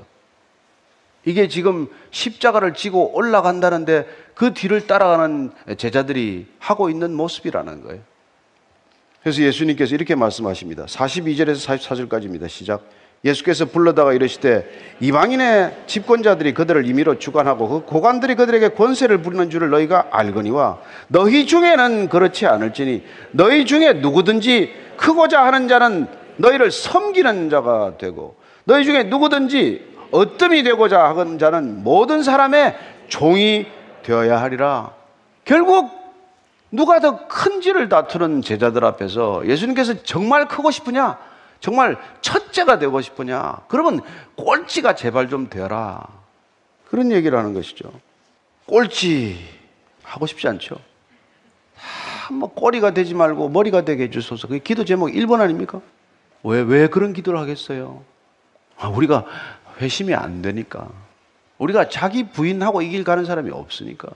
이게 지금 십자가를 지고 올라간다는데 그 뒤를 따라가는 제자들이 하고 있는 모습이라는 거예요. 그래서 예수님께서 이렇게 말씀하십니다. 42절에서 44절까지입니다. 시작. 예수께서 불러다가 이르시되 이방인의 집권자들이 그들을 임의로 주관하고 그 고관들이 그들에게 권세를 부리는 줄을 너희가 알거니와 너희 중에는 그렇지 않을지니 너희 중에 누구든지 크고자 하는 자는 너희를 섬기는 자가 되고 너희 중에 누구든지 어뜸이 되고자 하는 자는 모든 사람의 종이 되어야 하리라. 결국 누가 더 큰 지를 다투는 제자들 앞에서 예수님께서 정말 크고 싶으냐? 정말 첫째가 되고 싶으냐? 그러면 꼴찌가 제발 좀 되어라. 그런 얘기를 하는 것이죠. 꼴찌 하고 싶지 않죠. 아, 뭐 꼬리가 되지 말고 머리가 되게 해주소서. 그게 기도 제목 1번 아닙니까? 왜, 왜 그런 기도를 하겠어요? 아, 우리가 회심이 안 되니까. 우리가 자기 부인하고 이 길 가는 사람이 없으니까.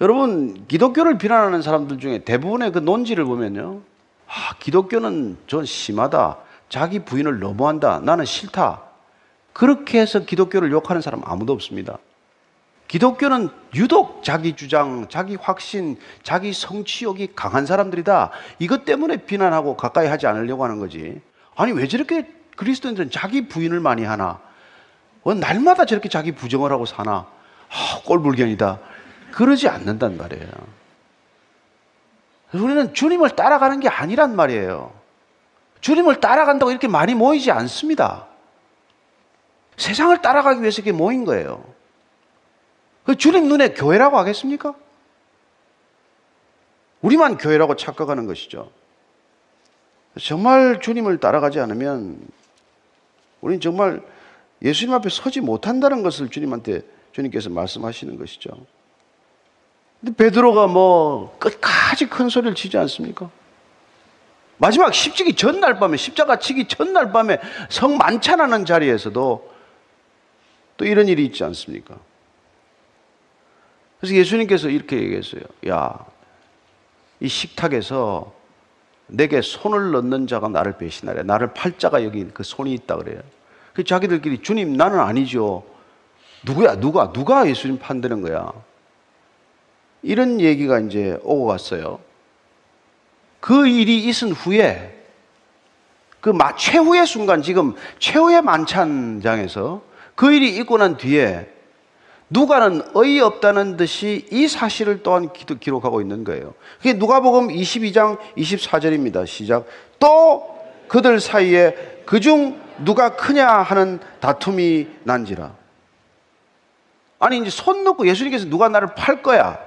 여러분, 기독교를 비난하는 사람들 중에 대부분의 그 논지를 보면요. 아, 기독교는 전 심하다. 자기 부인을 너무한다. 나는 싫다. 그렇게 해서 기독교를 욕하는 사람 아무도 없습니다. 기독교는 유독 자기 주장, 자기 확신, 자기 성취욕이 강한 사람들이다. 이것 때문에 비난하고 가까이 하지 않으려고 하는 거지. 아니, 왜 저렇게 그리스도인들은 자기 부인을 많이 하나? 왜 날마다 저렇게 자기 부정을 하고 사나? 아, 꼴불견이다. 그러지 않는단 말이에요. 우리는 주님을 따라가는 게 아니란 말이에요. 주님을 따라간다고 이렇게 많이 모이지 않습니다. 세상을 따라가기 위해서 이렇게 모인 거예요. 그 주님 눈에 교회라고 하겠습니까? 우리만 교회라고 착각하는 것이죠. 정말 주님을 따라가지 않으면 우리는 정말 예수님 앞에 서지 못한다는 것을 주님한테 주님께서 말씀하시는 것이죠. 근데 베드로가 뭐 끝까지 큰 소리를 치지 않습니까? 마지막 십지기 전날 밤에 십자가 치기 전날 밤에 성 만찬하는 자리에서도 또 이런 일이 있지 않습니까? 그래서 예수님께서 이렇게 얘기했어요. 야, 이 식탁에서 내게 손을 넣는 자가 나를 배신하래. 나를 팔자가 여기 그 손이 있다 그래요. 그 자기들끼리 주님 나는 아니죠. 누구야 누가 누가 예수님 판되는 거야. 이런 얘기가 이제 오고 갔어요. 그 일이 있은 후에 그 최후의 순간 지금 최후의 만찬장에서 그 일이 있고 난 뒤에 누가는 어이없다는 듯이 이 사실을 또한 기록하고 있는 거예요. 그게 누가복음 22장 24절입니다. 시작. 또 그들 사이에 그중 누가 크냐 하는 다툼이 난지라. 아니 이제 손 놓고 예수님께서 누가 나를 팔 거야.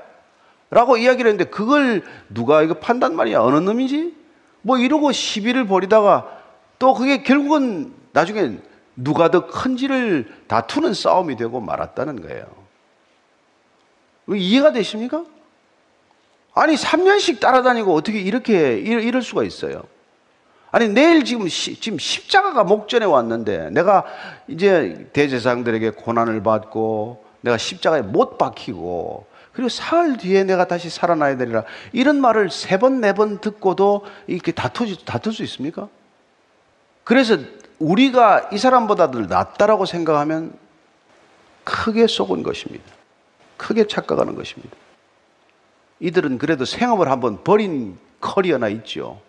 라고 이야기를 했는데 그걸 누가 이거 판단 말이야. 어느 놈이지? 뭐 이러고 시비를 벌이다가 또 그게 결국은 나중에 누가 더 큰지를 다투는 싸움이 되고 말았다는 거예요. 이해가 되십니까? 아니 3년씩 따라다니고 어떻게 이렇게 이럴 수가 있어요? 아니 내일 지금 시, 지금 십자가가 목전에 왔는데 내가 이제 대제사장들에게 고난을 받고 내가 십자가에 못 박히고 그리고 사흘 뒤에 내가 다시 살아나야 되리라 이런 말을 세 번 네 번 듣고도 이렇게 다투 다툴 수 있습니까? 그래서 우리가 이 사람보다도 낫다라고 생각하면 크게 속은 것입니다. 크게 착각하는 것입니다. 이들은 그래도 생업을 한번 버린 커리어나 있죠.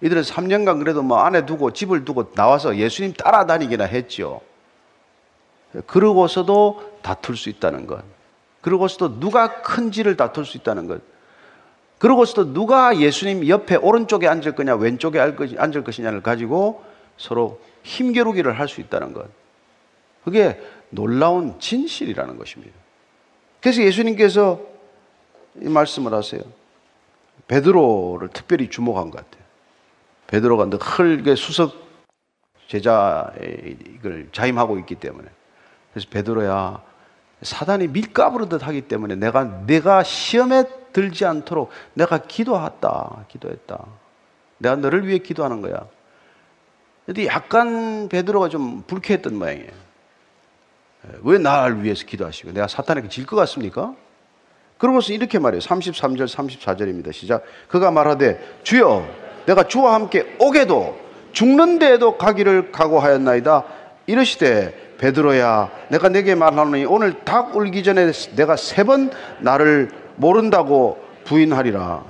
이들은 3년간 그래도 뭐 아내 두고 집을 두고 나와서 예수님 따라다니기나 했죠. 그러고서도 다툴 수 있다는 것. 그러고서도 누가 큰지를 다툴 수 있다는 것. 그러고서도 누가 예수님 옆에 오른쪽에 앉을 거냐, 왼쪽에 앉을 것이냐를 가지고 서로 힘겨루기를 할 수 있다는 것. 그게 놀라운 진실이라는 것입니다. 그래서 예수님께서 이 말씀을 하세요. 베드로를 특별히 주목한 것 같아요. 베드로가 늘 수석 제자의 이걸 자임하고 있기 때문에 그래서 베드로야 사단이 밀가부르듯 하기 때문에 내가 내가 시험에 들지 않도록 내가 기도했다 기도했다 내가 너를 위해 기도하는 거야. 근데 약간 베드로가 좀 불쾌했던 모양이에요. 왜 나를 위해서 기도하시고 내가 사탄에게 질 것 같습니까? 그러고서 이렇게 말해요. 33절 34절입니다. 시작. 그가 말하되 주여 내가 주와 함께 오게도 죽는 데에도 가기를 각오하였나이다. 이르시되 베드로야 내가 내게 말하노니 오늘 닭 울기 전에 내가 세 번 나를 모른다고 부인하리라.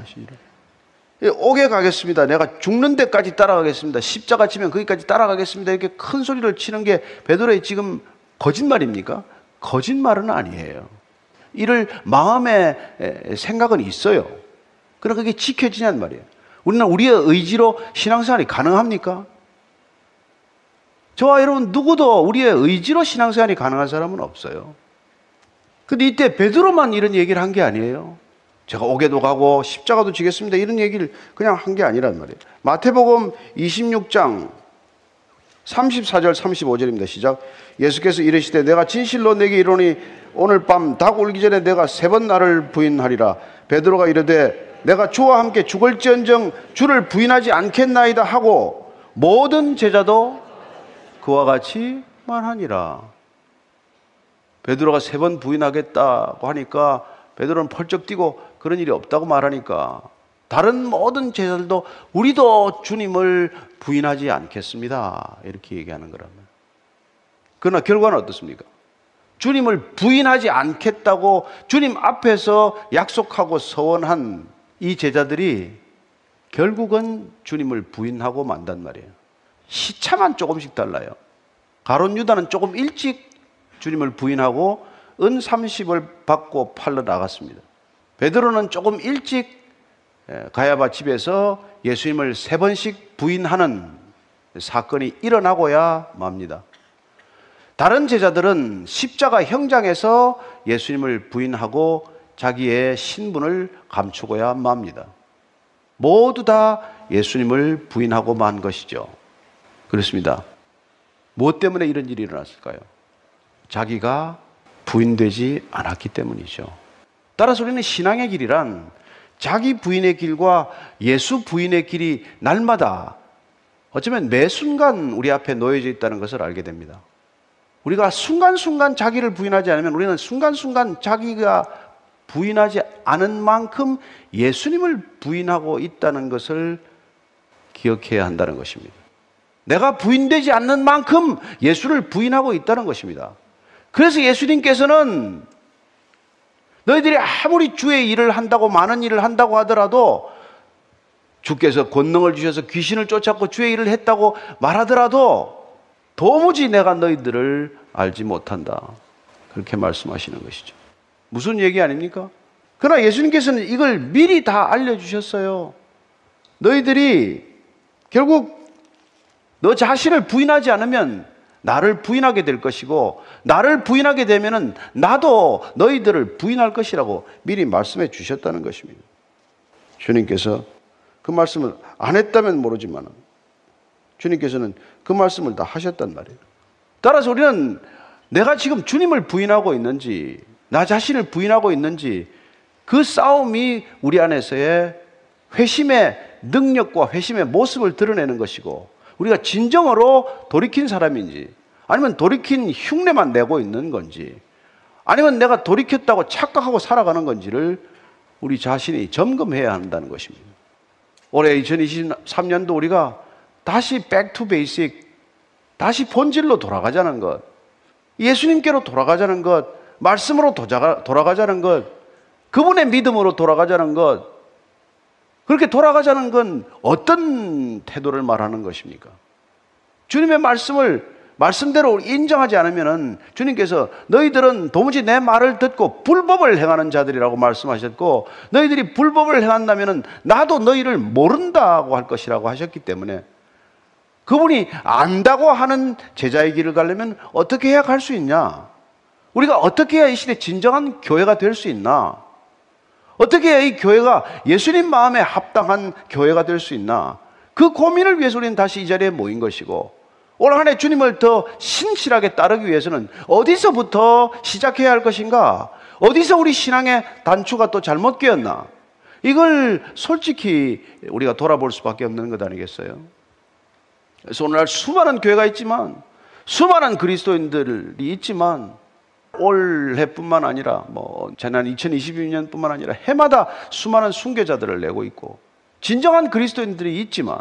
예, 오게 가겠습니다. 내가 죽는 데까지 따라가겠습니다. 십자가 치면 거기까지 따라가겠습니다. 이렇게 큰 소리를 치는 게 베드로의 지금 거짓말입니까? 거짓말은 아니에요. 이를 마음의 생각은 있어요. 그러나 그게 지켜지냔 말이에요. 우리는 우리의 의지로 신앙생활이 가능합니까? 저와 여러분 누구도 우리의 의지로 신앙생활이 가능한 사람은 없어요. 근데 이때 베드로만 이런 얘기를 한 게 아니에요. 제가 옥에도 가고 십자가도 지겠습니다. 이런 얘기를 그냥 한 게 아니란 말이에요. 마태복음 26장 34절 35절입니다. 시작. 예수께서 이르시되 내가 진실로 내게 이르니 오늘 밤 닭 울기 전에 내가 세 번 나를 부인하리라. 베드로가 이르되 내가 주와 함께 죽을지언정 주를 부인하지 않겠나이다 하고 모든 제자도 그와 같이 말하니라. 베드로가 세 번 부인하겠다고 하니까 베드로는 펄쩍 뛰고 그런 일이 없다고 말하니까 다른 모든 제자들도 우리도 주님을 부인하지 않겠습니다. 이렇게 얘기하는 거라면. 그러나 결과는 어떻습니까? 주님을 부인하지 않겠다고 주님 앞에서 약속하고 서원한 이 제자들이 결국은 주님을 부인하고 만단 말이에요. 시차만 조금씩 달라요. 가론 유다는 조금 일찍 주님을 부인하고 은 30을 받고 팔러 나갔습니다. 베드로는 조금 일찍 가야바 집에서 예수님을 세 번씩 부인하는 사건이 일어나고야 맙니다. 다른 제자들은 십자가 형장에서 예수님을 부인하고 자기의 신분을 감추고야 맙니다. 모두 다 예수님을 부인하고 만 것이죠. 그렇습니다. 무엇 때문에 이런 일이 일어났을까요? 자기가 부인되지 않았기 때문이죠. 따라서 우리는 신앙의 길이란 자기 부인의 길과 예수 부인의 길이 날마다 어쩌면 매 순간 우리 앞에 놓여져 있다는 것을 알게 됩니다. 우리가 순간순간 자기를 부인하지 않으면 우리는 순간순간 자기가 부인하지 않은 만큼 예수님을 부인하고 있다는 것을 기억해야 한다는 것입니다. 내가 부인되지 않는 만큼 예수를 부인하고 있다는 것입니다. 그래서 예수님께서는 너희들이 아무리 주의 일을 한다고 많은 일을 한다고 하더라도 주께서 권능을 주셔서 귀신을 쫓았고 주의 일을 했다고 말하더라도 도무지 내가 너희들을 알지 못한다. 그렇게 말씀하시는 것이죠. 무슨 얘기 아닙니까? 그러나 예수님께서는 이걸 미리 다 알려주셨어요. 너희들이 결국 너 자신을 부인하지 않으면 나를 부인하게 될 것이고 나를 부인하게 되면은 나도 너희들을 부인할 것이라고 미리 말씀해 주셨다는 것입니다. 주님께서 그 말씀을 안 했다면 모르지만 주님께서는 그 말씀을 다 하셨단 말이에요. 따라서 우리는 내가 지금 주님을 부인하고 있는지 나 자신을 부인하고 있는지 그 싸움이 우리 안에서의 회심의 능력과 회심의 모습을 드러내는 것이고 우리가 진정으로 돌이킨 사람인지 아니면 돌이킨 흉내만 내고 있는 건지 아니면 내가 돌이켰다고 착각하고 살아가는 건지를 우리 자신이 점검해야 한다는 것입니다. 올해 2023년도 우리가 다시 back to basic, 다시 본질로 돌아가자는 것, 예수님께로 돌아가자는 것, 말씀으로 돌아가자는 것, 그분의 믿음으로 돌아가자는 것, 그렇게 돌아가자는 건 어떤 태도를 말하는 것입니까? 주님의 말씀을 말씀대로 인정하지 않으면 주님께서 너희들은 도무지 내 말을 듣고 불법을 행하는 자들이라고 말씀하셨고 너희들이 불법을 행한다면 나도 너희를 모른다고 할 것이라고 하셨기 때문에 그분이 안다고 하는 제자의 길을 가려면 어떻게 해야 갈 수 있냐? 우리가 어떻게 해야 이 시대 진정한 교회가 될 수 있나? 어떻게 이 교회가 예수님 마음에 합당한 교회가 될 수 있나? 그 고민을 위해서 우리는 다시 이 자리에 모인 것이고 올 한해 주님을 더 신실하게 따르기 위해서는 어디서부터 시작해야 할 것인가? 어디서 우리 신앙의 단추가 또 잘못 끼었나? 이걸 솔직히 우리가 돌아볼 수밖에 없는 것 아니겠어요? 그래서 오늘날 수많은 교회가 있지만 수많은 그리스도인들이 있지만 올해뿐만 아니라 뭐 지난 2022년뿐만 아니라 해마다 수많은 순교자들을 내고 있고 진정한 그리스도인들이 있지만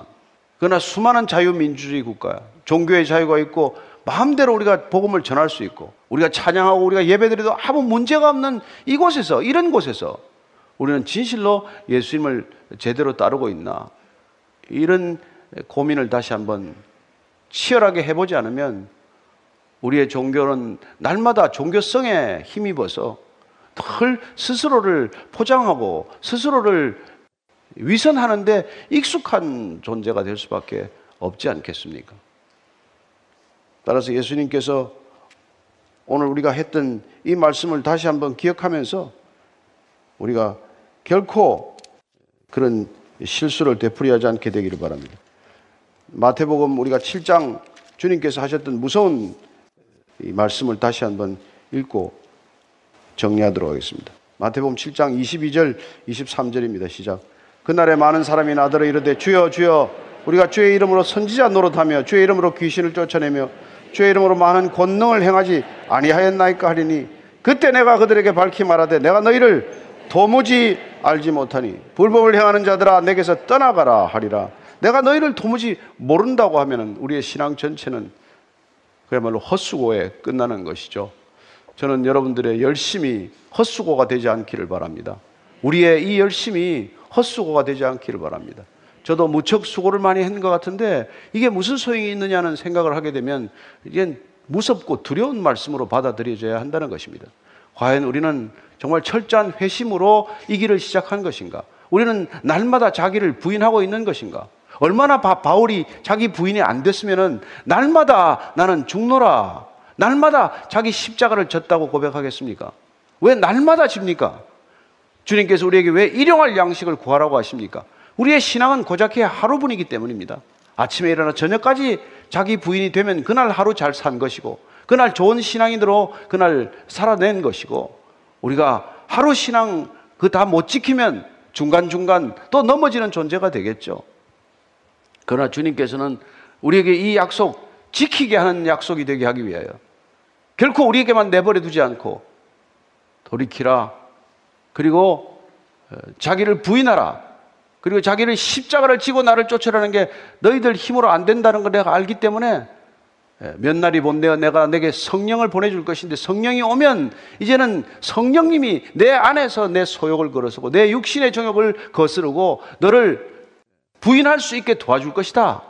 그러나 수많은 자유민주주의 국가 종교의 자유가 있고 마음대로 우리가 복음을 전할 수 있고 우리가 찬양하고 우리가 예배드려도 아무 문제가 없는 이곳에서 이런 곳에서 우리는 진실로 예수님을 제대로 따르고 있나? 이런 고민을 다시 한번 치열하게 해보지 않으면 우리의 종교는 날마다 종교성에 힘입어서 늘 스스로를 포장하고 스스로를 위선하는데 익숙한 존재가 될 수밖에 없지 않겠습니까? 따라서 예수님께서 오늘 우리가 했던 이 말씀을 다시 한번 기억하면서 우리가 결코 그런 실수를 되풀이하지 않게 되기를 바랍니다. 마태복음 우리가 7장 주님께서 하셨던 무서운 이 말씀을 다시 한번 읽고 정리하도록 하겠습니다. 마태복음 7장 22절 23절입니다. 시작. 그날에 많은 사람이 나더러 이르되 주여 주여 우리가 주의 이름으로 선지자 노릇하며 주의 이름으로 귀신을 쫓아내며 주의 이름으로 많은 권능을 행하지 아니하였나이까 하리니 그때 내가 그들에게 밝히 말하되 내가 너희를 도무지 알지 못하니 불법을 행하는 자들아 내게서 떠나가라 하리라 내가 너희를 도무지 모른다고 하면 우리의 신앙 전체는 그야말로 헛수고에 끝나는 것이죠. 저는 여러분들의 열심이 헛수고가 되지 않기를 바랍니다. 우리의 이 열심이 헛수고가 되지 않기를 바랍니다. 저도 무척 수고를 많이 한 것 같은데 이게 무슨 소용이 있느냐는 생각을 하게 되면 이게 무섭고 두려운 말씀으로 받아들여져야 한다는 것입니다. 과연 우리는 정말 철저한 회심으로 이 길을 시작한 것인가? 우리는 날마다 자기를 부인하고 있는 것인가? 얼마나 바, 바울이 자기 부인이 안 됐으면은 날마다 나는 죽노라. 날마다 자기 십자가를 졌다고 고백하겠습니까? 왜 날마다 집니까? 주님께서 우리에게 왜 일용할 양식을 구하라고 하십니까? 우리의 신앙은 고작 하루분이기 때문입니다. 아침에 일어나 저녁까지 자기 부인이 되면 그날 하루 잘 산 것이고, 그날 좋은 신앙인으로 그날 살아낸 것이고, 우리가 하루 신앙 그 다 못 지키면 중간중간 또 넘어지는 존재가 되겠죠. 그러나 주님께서는 우리에게 이 약속 지키게 하는 약속이 되게 하기 위하여 결코 우리에게만 내버려 두지 않고 돌이키라. 그리고 어, 자기를 부인하라. 그리고 자기를 십자가를 지고 나를 쫓으라는 게 너희들 힘으로 안 된다는 걸 내가 알기 때문에 예, 몇 날이 본대어 내가 내게 성령을 보내줄 것인데 성령이 오면 이제는 성령님이 내 안에서 내 소욕을 걸어서고 내 육신의 정욕을 거스르고 너를 부인할 수 있게 도와줄 것이다.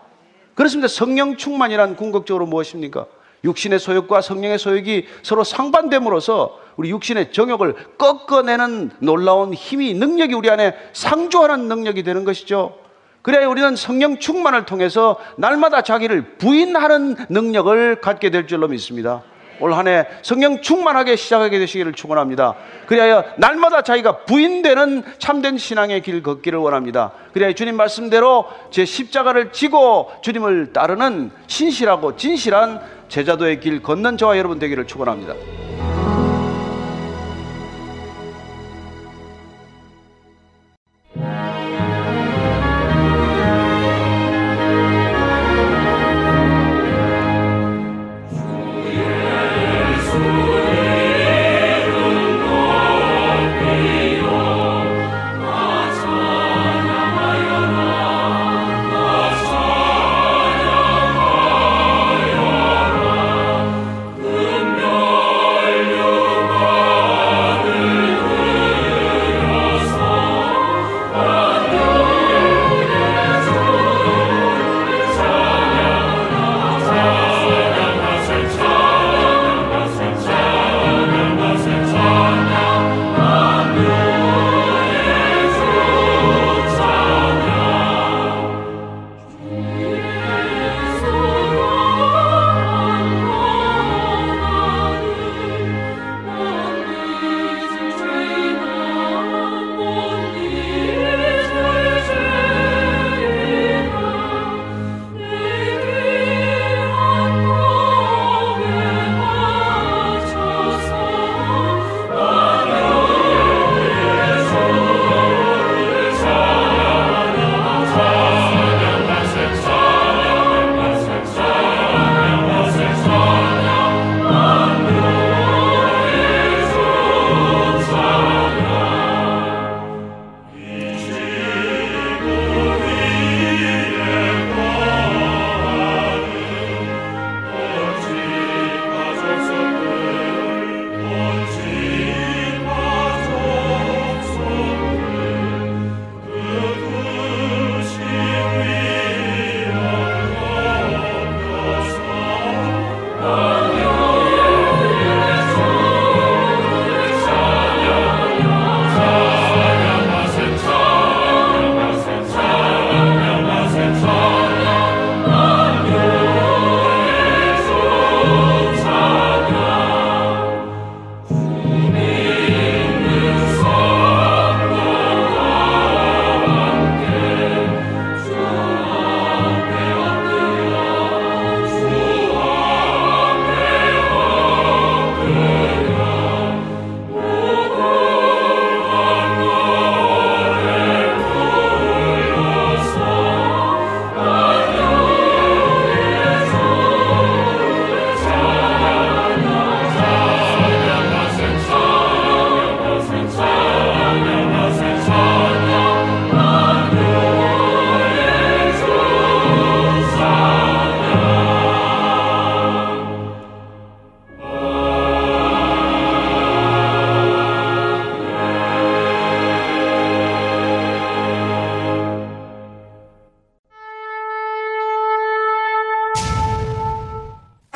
그렇습니다. 성령 충만이란 궁극적으로 무엇입니까? 육신의 소욕과 성령의 소욕이 서로 상반됨으로써 우리 육신의 정욕을 꺾어내는 놀라운 힘이 능력이 우리 안에 상조하는 능력이 되는 것이죠. 그래야 우리는 성령 충만을 통해서 날마다 자기를 부인하는 능력을 갖게 될 줄로 믿습니다. 올 한 해 성령 충만하게 시작하게 되시기를 축원합니다. 그리하여 날마다 자기가 부인되는 참된 신앙의 길 걷기를 원합니다. 그리하여 주님 말씀대로 제 십자가를 지고 주님을 따르는 신실하고 진실한 제자도의 길 걷는 저와 여러분 되기를 축원합니다.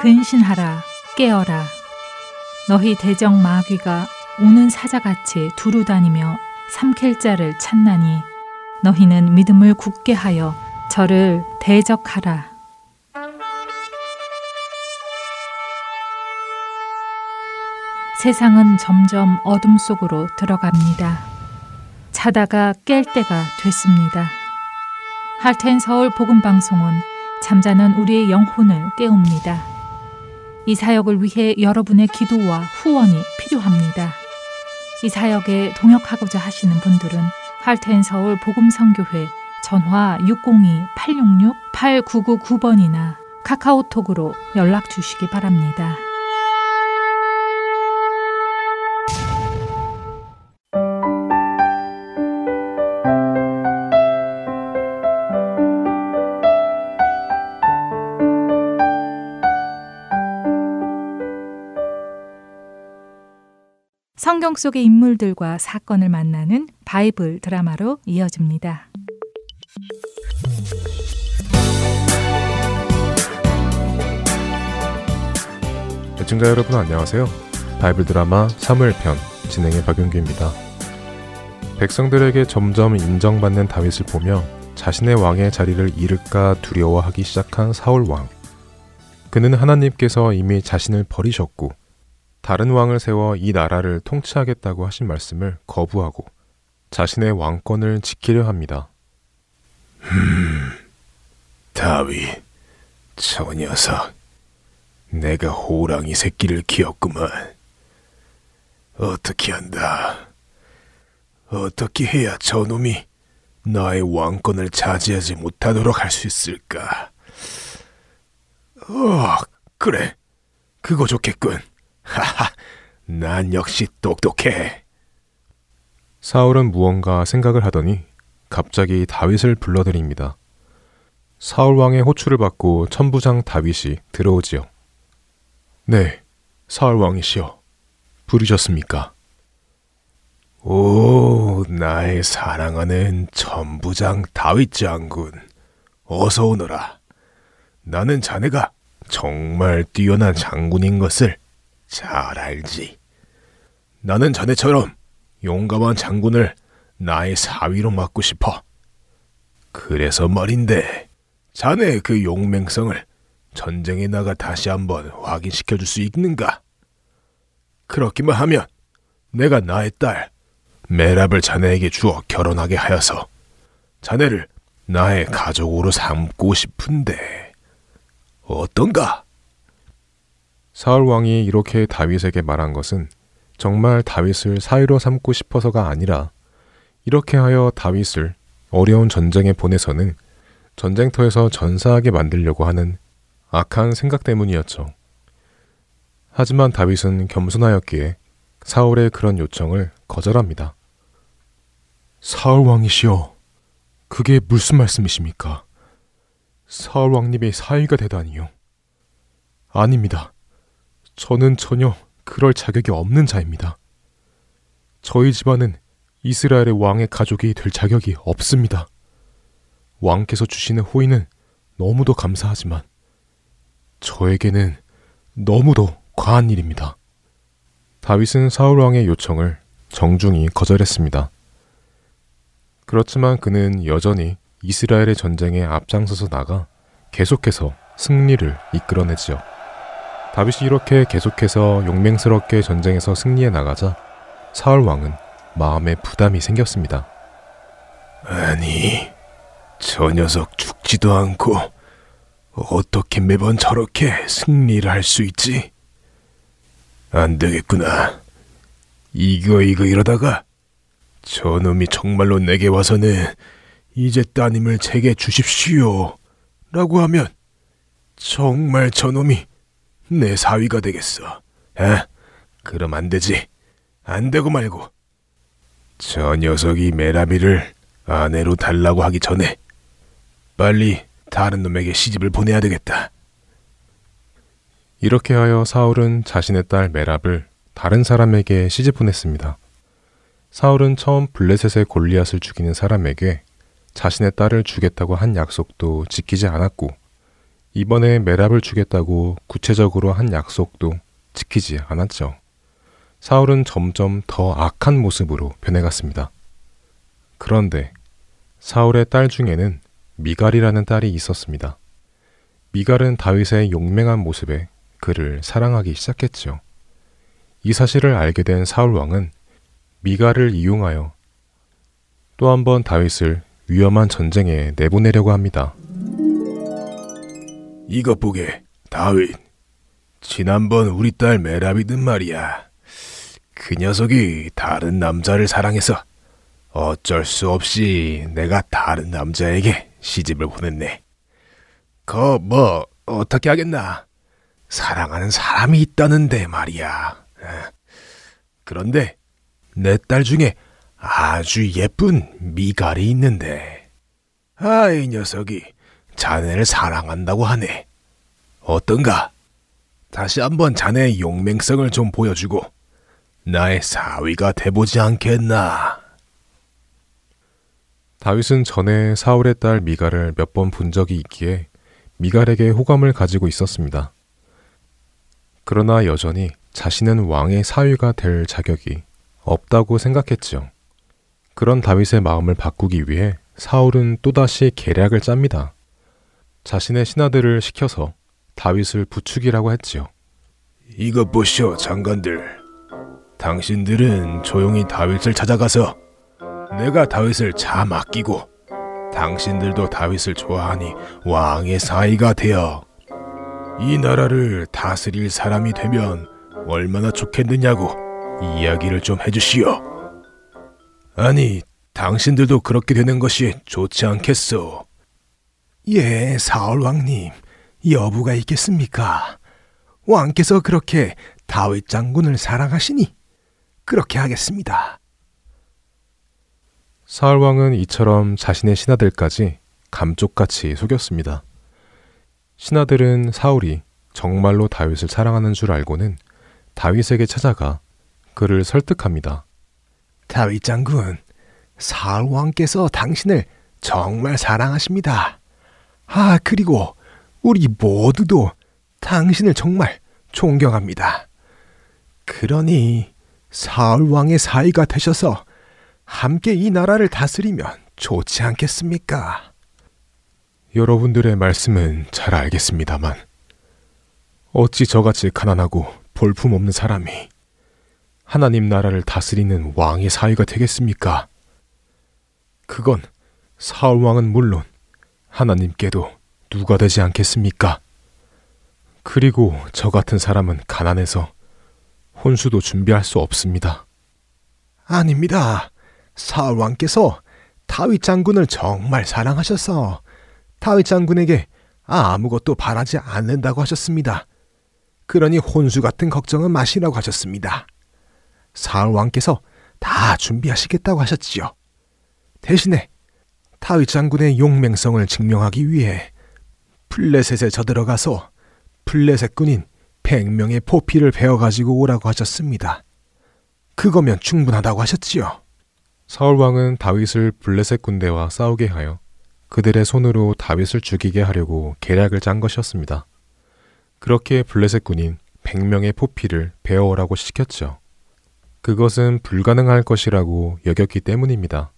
근신하라 깨어라 너희 대적 마귀가 우는 사자같이 두루 다니며 삼킬 자를 찾나니 너희는 믿음을 굳게 하여 저를 대적하라 세상은 점점 어둠 속으로 들어갑니다. 자다가 깰 때가 됐습니다. 할텐 서울 복음 방송은 잠자는 우리의 영혼을 깨웁니다. 이 사역을 위해 여러분의 기도와 후원이 필요합니다. 이 사역에 동역하고자 하시는 분들은 할텐 서울 복음 선교회 전화 602-866-8999번이나 카카오톡으로 연락 주시기 바랍니다. 성경 속의 인물들과 사건을 만나는 바이블 드라마로 이어집니다. 애청자 여러분 안녕하세요. 바이블 드라마 사무편 진행의 박윤규입니다. 백성들에게 점점 인정받는 다윗을 보며 자신의 왕의 자리를 잃을까 두려워하기 시작한 사울 왕. 그는 하나님께서 이미 자신을 버리셨고 다른 왕을 세워 이 나라를 통치하겠다고 하신 말씀을 거부하고 자신의 왕권을 지키려 합니다. 음, 다윗, 저 녀석, 내가 호랑이 새끼를 키웠구만. 어떻게 한다? 어떻게 해야 저놈이 나의 왕권을 차지하지 못하도록 할 수 있을까? 어, 그래. 그거 좋겠군. 하하, 난 역시 똑똑해. 사울은 무언가 생각을 하더니 갑자기 다윗을 불러들입니다. 사울 왕의 호출을 받고 천부장 다윗이 들어오지요. 네, 사울 왕이시여. 부르셨습니까? 오, 나의 사랑하는 천부장 다윗 장군. 어서 오너라. 나는 자네가 정말 뛰어난 장군인 것을 잘 알지. 나는 자네처럼 용감한 장군을 나의 사위로 맡고 싶어. 그래서 말인데, 자네 그 용맹성을 전쟁에 나가 다시 한번 확인시켜 줄 수 있는가? 그렇기만 하면 내가 나의 딸 메랍을 자네에게 주어 결혼하게 하여서 자네를 나의 가족으로 삼고 싶은데 어떤가? 사울 왕이 이렇게 다윗에게 말한 것은 정말 다윗을 사위로 삼고 싶어서가 아니라 이렇게 하여 다윗을 어려운 전쟁에 보내서는 전쟁터에서 전사하게 만들려고 하는 악한 생각 때문이었죠. 하지만 다윗은 겸손하였기에 사울의 그런 요청을 거절합니다. 사울 왕이시여, 그게 무슨 말씀이십니까? 사울 왕님의 사위가 되다니요. 아닙니다. 저는 전혀 그럴 자격이 없는 자입니다. 저희 집안은 이스라엘의 왕의 가족이 될 자격이 없습니다. 왕께서 주시는 호의는 너무도 감사하지만 저에게는 너무도 과한 일입니다. 다윗은 사울 왕의 요청을 정중히 거절했습니다. 그렇지만 그는 여전히 이스라엘의 전쟁에 앞장서서 나가 계속해서 승리를 이끌어내지요. 다윗이 이렇게 계속해서 용맹스럽게 전쟁에서 승리해 나가자 사울 왕은 마음에 부담이 생겼습니다. 아니, 저 녀석 죽지도 않고 어떻게 매번 저렇게 승리를 할 수 있지? 안 되겠구나. 이거 이거 이러다가 저놈이 정말로 내게 와서는 이제 따님을 제게 주십시오. 라고 하면 정말 저놈이 내 사위가 되겠어. 에? 그럼 안 되지. 안 되고 말고. 저 녀석이 메라미를 아내로 달라고 하기 전에 빨리 다른 놈에게 시집을 보내야 되겠다. 이렇게 하여 사울은 자신의 딸 메랍을 다른 사람에게 시집 보냈습니다. 사울은 처음 블레셋의 골리앗을 죽이는 사람에게 자신의 딸을 주겠다고 한 약속도 지키지 않았고 이번에 메랍을 주겠다고 구체적으로 한 약속도 지키지 않았죠. 사울은 점점 더 악한 모습으로 변해갔습니다. 그런데 사울의 딸 중에는 미갈이라는 딸이 있었습니다. 미갈은 다윗의 용맹한 모습에 그를 사랑하기 시작했죠. 이 사실을 알게 된 사울 왕은 미갈을 이용하여 또 한 번 다윗을 위험한 전쟁에 내보내려고 합니다. 이것 보게, 다윗. 지난번 우리 딸 메라비든 말이야. 그 녀석이 다른 남자를 사랑해서 어쩔 수 없이 내가 다른 남자에게 시집을 보냈네. 거 뭐 어떻게 하겠나? 사랑하는 사람이 있다는데 말이야. 그런데 내 딸 중에 아주 예쁜 미갈이 있는데, 아, 이 녀석이 자네를 사랑한다고 하네. 어떤가? 다시 한번 자네의 용맹성을 좀 보여주고 나의 사위가 돼보지 않겠나? 다윗은 전에 사울의 딸 미갈을 몇 번 본 적이 있기에 미갈에게 호감을 가지고 있었습니다. 그러나 여전히 자신은 왕의 사위가 될 자격이 없다고 생각했죠. 그런 다윗의 마음을 바꾸기 위해 사울은 또다시 계략을 짭니다. 자신의 신하들을 시켜서 다윗을 부추기라고 했지요. 이것 보시오, 장관들. 당신들은 조용히 다윗을 찾아가서 내가 다윗을 잘 맡기고 당신들도 다윗을 좋아하니 왕의 사이가 되어 이 나라를 다스릴 사람이 되면 얼마나 좋겠느냐고 이야기를 좀 해주시오. 아니, 당신들도 그렇게 되는 것이 좋지 않겠소? 예, 사울 왕님, 여부가 있겠습니까? 왕께서 그렇게 다윗 장군을 사랑하시니 그렇게 하겠습니다. 사울 왕은 이처럼 자신의 신하들까지 감쪽같이 속였습니다. 신하들은 사울이 정말로 다윗을 사랑하는 줄 알고는 다윗에게 찾아가 그를 설득합니다. 다윗 장군, 사울 왕께서 당신을 정말 사랑하십니다. 아, 그리고 우리 모두도 당신을 정말 존경합니다. 그러니 사울 왕의 사이가 되셔서 함께 이 나라를 다스리면 좋지 않겠습니까? 여러분들의 말씀은 잘 알겠습니다만 어찌 저같이 가난하고 볼품없는 사람이 하나님 나라를 다스리는 왕의 사위가 되겠습니까? 그건 사울 왕은 물론 하나님께도 누가 되지 않겠습니까? 그리고 저 같은 사람은 가난해서 혼수도 준비할 수 없습니다. 아닙니다. 사울 왕께서 다윗 장군을 정말 사랑하셔서 다윗 장군에게 아무것도 바라지 않는다고 하셨습니다. 그러니 혼수 같은 걱정은 마시라고 하셨습니다. 사울 왕께서 다 준비하시겠다고 하셨지요. 대신에 다윗 장군의 용맹성을 증명하기 위해 플레셋에 저들어가서 플레셋 군인 100명의 포피를 베어가지고 오라고 하셨습니다. 그거면 충분하다고 하셨지요. 사울 왕은 다윗을 블레셋 군대와 싸우게 하여 그들의 손으로 다윗을 죽이게 하려고 계략을 짠 것이었습니다. 그렇게 블레셋 군인 100명의 포피를 베어오라고 시켰죠. 그것은 불가능할 것이라고 여겼기 때문입니다.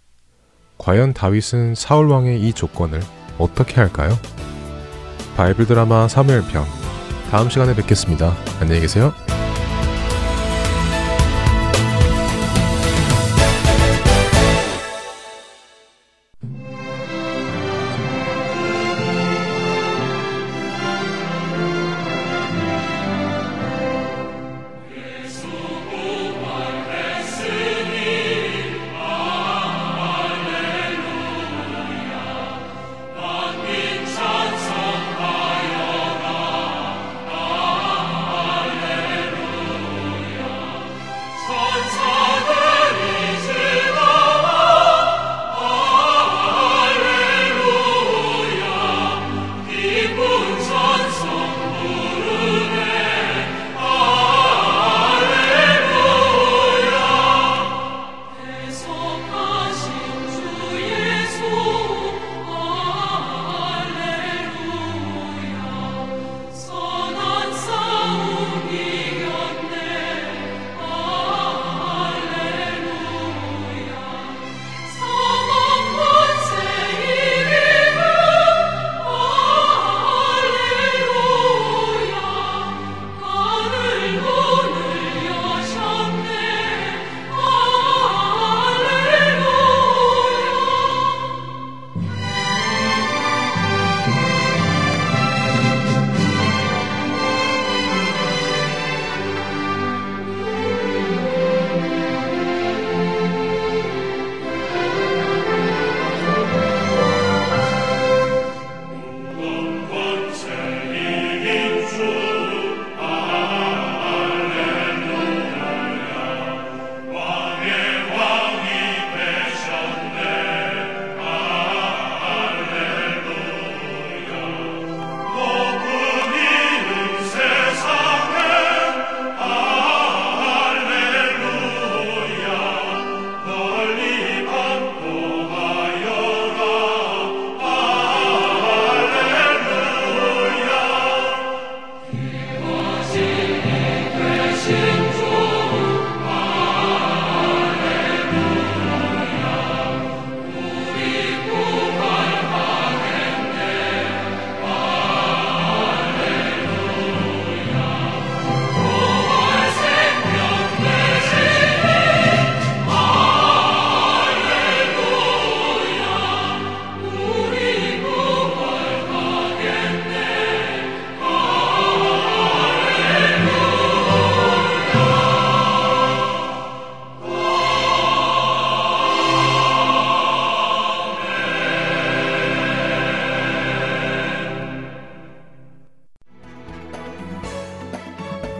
과연 다윗은 사울 왕의 이 조건을 어떻게 할까요? 바이블 드라마 사무엘 편 다음 시간에 뵙겠습니다. 안녕히 계세요.